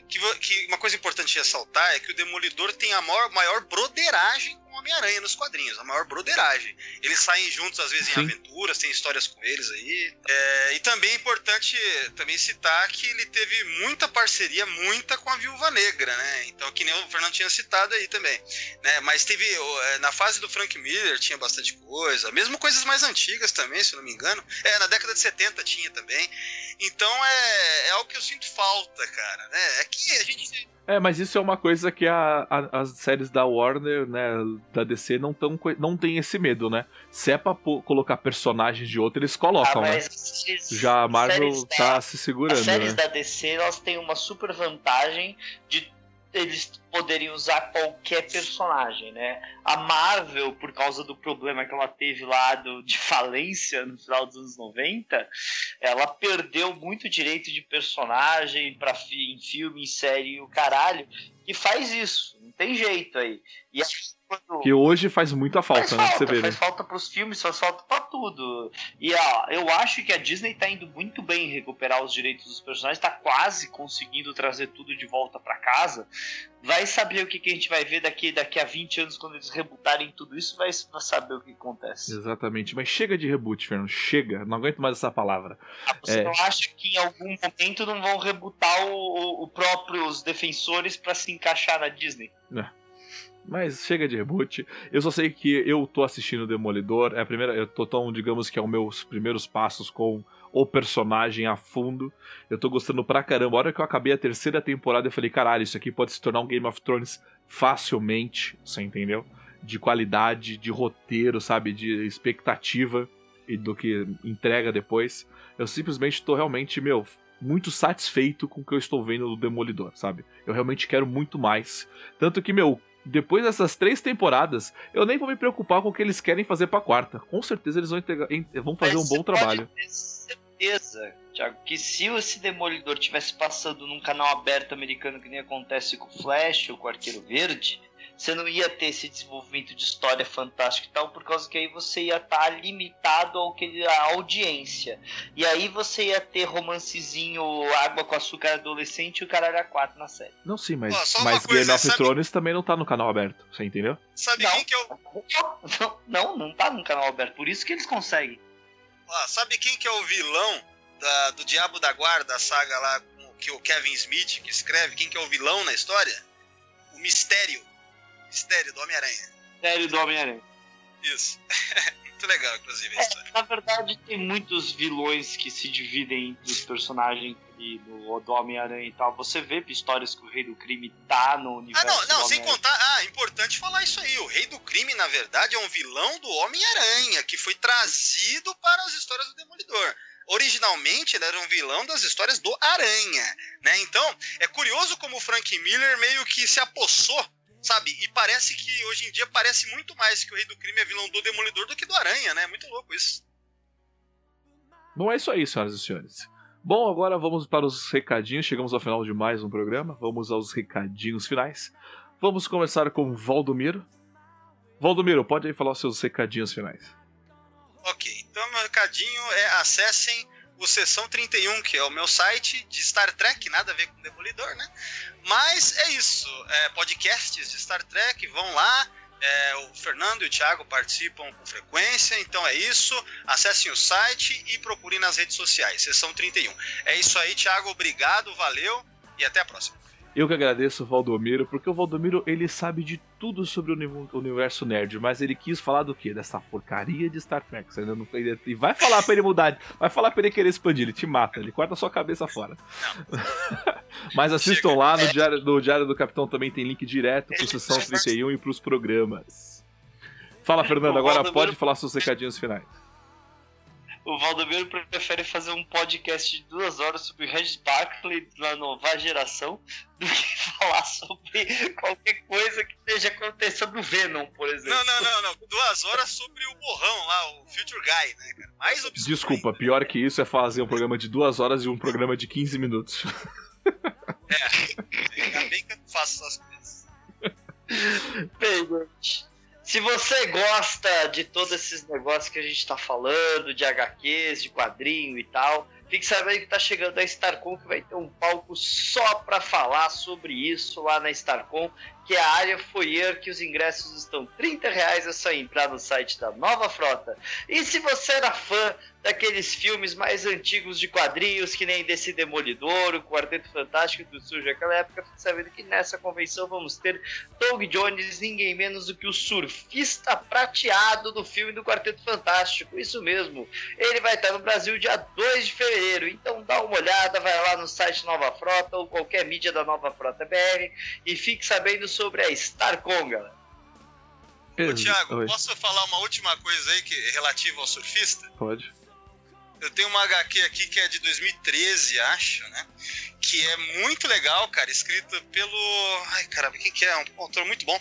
que, que, uma coisa importante de ressaltar é que o Demolidor tem a maior, maior broderagem com o Homem-Aranha nos quadrinhos, a maior broderagem. Eles saem juntos, às vezes, Sim. em aventuras, tem histórias com eles aí. É, e também é importante também citar que ele teve muita parceria, muita com a Viúva Negra, né? Então, que nem o Fernando tinha citado aí também. Né? Mas teve, é, na fase do Frank Miller tinha bastante coisa, mesmo coisas mais antigas também, se não me engano. É, na década de 70 tinha também. Então é, é algo que eu sinto falta, cara, né? É que a gente é, mas isso é uma coisa que a, a, as séries da Warner, né, da DC, não, tão, não tem esse medo, né? Se é pra colocar personagens de outro, eles colocam, ah, né? Já a Marvel tá da, se segurando. As séries né? da DC, elas têm uma super vantagem de eles poderiam usar qualquer personagem, né? A Marvel, por causa do problema que ela teve lá do, de falência no final dos anos 90, ela perdeu muito direito de personagem para em filme, em série e o caralho, que faz isso, não tem jeito aí. E quando... Que hoje faz muita falta, faz né? Falta, você vê, faz né? falta pros filmes, faz falta pra tudo. E ó, eu acho que a Disney tá indo muito bem em recuperar os direitos dos personagens, tá quase conseguindo trazer tudo de volta para casa. Vai saber o que, que a gente vai ver daqui, daqui a 20 anos, quando eles rebutarem tudo isso, vai saber o que acontece. Exatamente, mas chega de reboot, Fernando, chega, não aguento mais essa palavra. Ah, você é... não acha que em algum momento não vão rebutar o, o, o próprios defensores para se encaixar na Disney? É. Mas chega de reboot. Eu só sei que eu tô assistindo Demolidor. É a primeira. Eu tô tão, digamos que é os meus primeiros passos com o personagem a fundo. Eu tô gostando pra caramba. A hora que eu acabei a terceira temporada, eu falei, caralho, isso aqui pode se tornar um Game of Thrones facilmente. Você entendeu? De qualidade, de roteiro, sabe? De expectativa e do que entrega depois. Eu simplesmente tô realmente, meu, muito satisfeito com o que eu estou vendo do Demolidor, sabe? Eu realmente quero muito mais. Tanto que, meu, depois dessas três temporadas, eu nem vou me preocupar com o que eles querem fazer pra quarta. Com certeza eles vão, entregar, vão fazer Mas um bom trabalho. Ter certeza, Thiago, que se esse Demolidor tivesse passando num canal aberto americano que nem acontece com o Flash ou com o Arqueiro Verde, você não ia ter esse desenvolvimento de história fantástica e tal, por causa que aí você ia estar tá limitado ao que a audiência. E aí você ia ter romancezinho água com açúcar adolescente e o caralho a quatro na série. Não, sim, mas, oh, mas coisa, Game of sabe... Thrones também não tá no canal aberto, você entendeu? Sabe não, quem que é o. Não, não, não tá no canal aberto, por isso que eles conseguem. Oh, sabe quem que é o vilão da, do Diabo da Guarda, a saga lá que o Kevin Smith que escreve? Quem que é o vilão na história? O Mistério. Mistério do Homem-Aranha. Mistério do Homem-Aranha. Isso. *laughs* Muito legal, inclusive, a é, história. Na verdade, tem muitos vilões que se dividem dos personagens do, do Homem-Aranha e tal. Você vê histórias que o Rei do Crime tá no universo. Ah, não, não, sem contar. Ah, importante falar isso aí. O Rei do Crime, na verdade, é um vilão do Homem-Aranha, que foi trazido para as histórias do Demolidor originalmente ele era um vilão das histórias do Aranha, né? Então, é curioso como o Frank Miller meio que se apossou Sabe? E parece que hoje em dia parece muito mais que o Rei do Crime é vilão do Demolidor do que do Aranha, né? Muito louco isso. Bom, é isso aí, senhoras e senhores. Bom, agora vamos para os recadinhos. Chegamos ao final de mais um programa. Vamos aos recadinhos finais. Vamos começar com Valdomiro. Valdomiro, pode aí falar os seus recadinhos finais. Ok, então meu recadinho é acessem o Sessão 31, que é o meu site de Star Trek, nada a ver com Demolidor, né? Mas é isso. É, podcasts de Star Trek, vão lá. É, o Fernando e o Thiago participam com frequência, então é isso. Acessem o site e procurem nas redes sociais. Sessão 31. É isso aí, Thiago. Obrigado, valeu e até a próxima. Eu que agradeço o Valdomiro, porque o Valdomiro ele sabe de tudo sobre o universo nerd, mas ele quis falar do quê? Dessa porcaria de Star Trek. Você ainda não e vai falar pra ele mudar, vai falar pra ele querer expandir, ele te mata, ele corta a sua cabeça fora. *laughs* mas assistam lá no Diário, no Diário do Capitão também tem link direto pro Sessão 31 e pros programas. Fala, Fernando, agora pode falar seus recadinhos finais o Valdomiro prefere fazer um podcast de duas horas sobre Red Barkley na nova geração do que *laughs* falar sobre qualquer coisa que esteja acontecendo no Venom, por exemplo. Não, não, não, não. Duas horas sobre o borrão lá, o Future Guy, né, cara? Mais obscuro Desculpa, ainda. pior que isso é fazer um programa de duas horas e um programa de 15 minutos. É, ainda bem que eu faço essas coisas. Bem, gente. Se você gosta de todos esses negócios que a gente está falando, de HQs, de quadrinho e tal, fique sabendo que está chegando a Starcom, que vai ter um palco só para falar sobre isso lá na Starcom, que é a área foyer, que os ingressos estão 30 reais, é só entrar no site da Nova Frota. E se você era fã daqueles filmes mais antigos de quadrinhos, que nem desse Demolidor, o Quarteto Fantástico do Surge aquela época, fique sabendo que nessa convenção vamos ter Doug Jones, ninguém menos do que o surfista prateado do filme do Quarteto Fantástico. Isso mesmo, ele vai estar no Brasil dia 2 de fevereiro, então dá uma olhada, vai lá no site Nova Frota ou qualquer mídia da Nova Frota BR e fique sabendo sobre a Starcom, galera. Ô, Thiago, Oi. posso falar uma última coisa aí que relativa ao surfista? Pode. eu tenho uma HQ aqui que é de 2013, acho, né? Que é muito legal, cara, escrita pelo. Ai, caramba, quem que é? Um autor muito bom.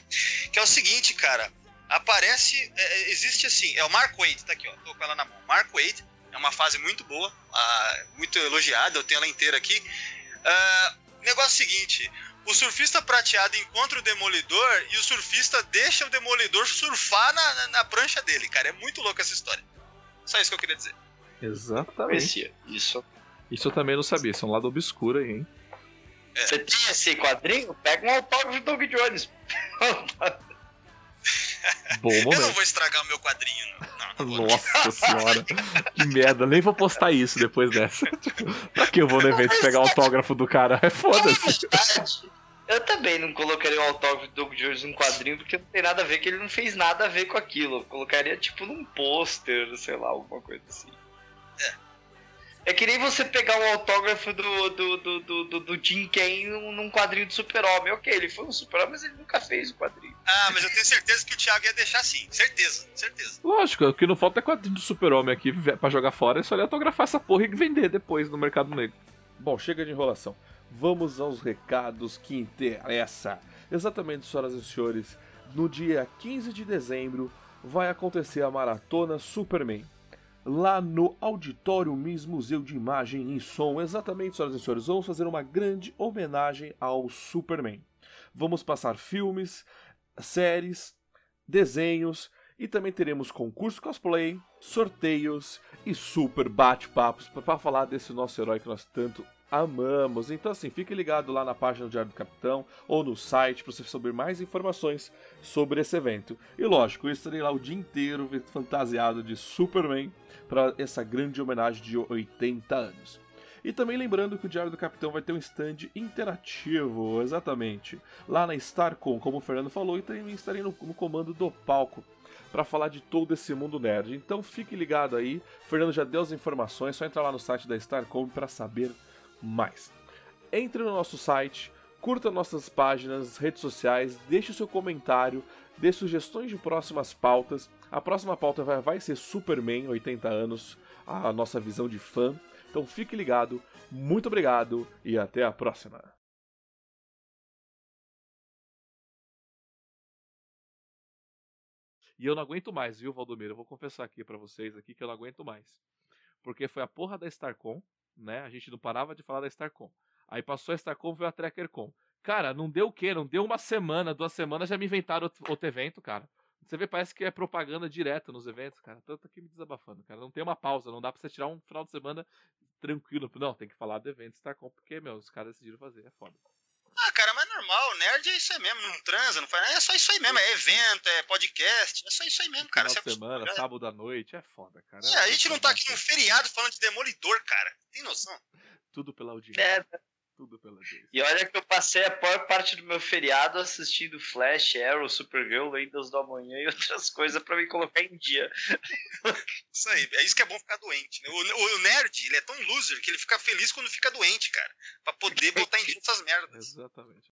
Que é o seguinte, cara. Aparece. É, é, existe assim. É o Mark Wade, tá aqui, ó. Tô com ela na mão. Mark Wade. É uma fase muito boa, ah, muito elogiada, eu tenho ela inteira aqui. Ah, negócio seguinte: o surfista prateado encontra o demolidor e o surfista deixa o demolidor surfar na, na, na prancha dele, cara. É muito louco essa história. Só isso que eu queria dizer. Exatamente. Isso. Isso eu também não sabia, isso é um lado obscuro aí, hein? É. Você tem esse quadrinho? Pega um autógrafo do Doug Jones. *laughs* Bom momento. Eu não vou estragar o meu quadrinho, não. não Nossa senhora, que merda. Nem vou postar isso depois dessa. *laughs* pra que eu vou no evento pegar o autógrafo do cara? É foda-se. É eu também não colocaria o autógrafo do Doug Jones num quadrinho porque não tem nada a ver, que ele não fez nada a ver com aquilo. Eu colocaria tipo num pôster, sei lá, alguma coisa assim. É que nem você pegar um autógrafo do, do, do, do, do Jim Kane num quadrinho de super-homem. Ok, ele foi um super-homem, mas ele nunca fez o quadrinho. Ah, mas eu tenho certeza que o Thiago ia deixar sim. Certeza, certeza. Lógico, o que não falta é quadrinho do super-homem aqui pra jogar fora. É só ele autografar essa porra e vender depois no mercado negro. Bom, chega de enrolação. Vamos aos recados que interessa. Exatamente, senhoras e senhores, no dia 15 de dezembro vai acontecer a maratona Superman lá no Auditório Miss Museu de Imagem e Som. Exatamente, senhoras e senhores, vamos fazer uma grande homenagem ao Superman. Vamos passar filmes, séries, desenhos e também teremos concurso cosplay, sorteios e super bate-papos para falar desse nosso herói que nós tanto amamos. Então, assim, fique ligado lá na página do Diário do Capitão ou no site para você saber mais informações sobre esse evento. E lógico, eu estarei lá o dia inteiro fantasiado de Superman para essa grande homenagem de 80 anos. E também lembrando que o Diário do Capitão vai ter um stand interativo, exatamente, lá na Starcom, como o Fernando falou, e também estarei no, no comando do palco para falar de todo esse mundo nerd. Então fique ligado aí, o Fernando já deu as informações, só entrar lá no site da Starcom para saber mais. Entre no nosso site, curta nossas páginas, redes sociais, deixe o seu comentário, dê sugestões de próximas pautas. A próxima pauta vai, vai ser Superman, 80 anos, a nossa visão de fã. Então fique ligado, muito obrigado e até a próxima. E eu não aguento mais, viu, Valdomiro? Eu vou confessar aqui para vocês aqui que eu não aguento mais. Porque foi a porra da Starcom, né? A gente não parava de falar da Starcom. Aí passou a Starcom, veio a TrackerCon. Cara, não deu o quê? Não deu uma semana, duas semanas, já me inventaram outro evento, cara. Você vê, parece que é propaganda direta nos eventos, cara. Tanto aqui me desabafando, cara. Não tem uma pausa, não dá pra você tirar um final de semana tranquilo. Não, tem que falar do evento Starcom, porque, meu, os caras decidiram fazer, é foda. Ah, cara, mas é normal, nerd é isso aí mesmo, não transa, não faz É só isso aí mesmo, é evento, é podcast, é só isso aí mesmo, cara. Final de semana, é... sábado à noite, é foda, cara. É, a gente não tá aqui num feriado falando de Demolidor, cara. Tem noção? Tudo pela audiência. É. Tudo pela audiência. E olha que eu passei a maior parte do meu feriado assistindo Flash, Arrow, Supergirl, Windows do Amanhã e outras coisas pra me colocar em dia. Isso aí, é isso que é bom ficar doente. Né? O, o, o, nerd, ele é tão loser que ele fica feliz quando fica doente, cara. Pra poder botar em dia essas merdas. Exatamente.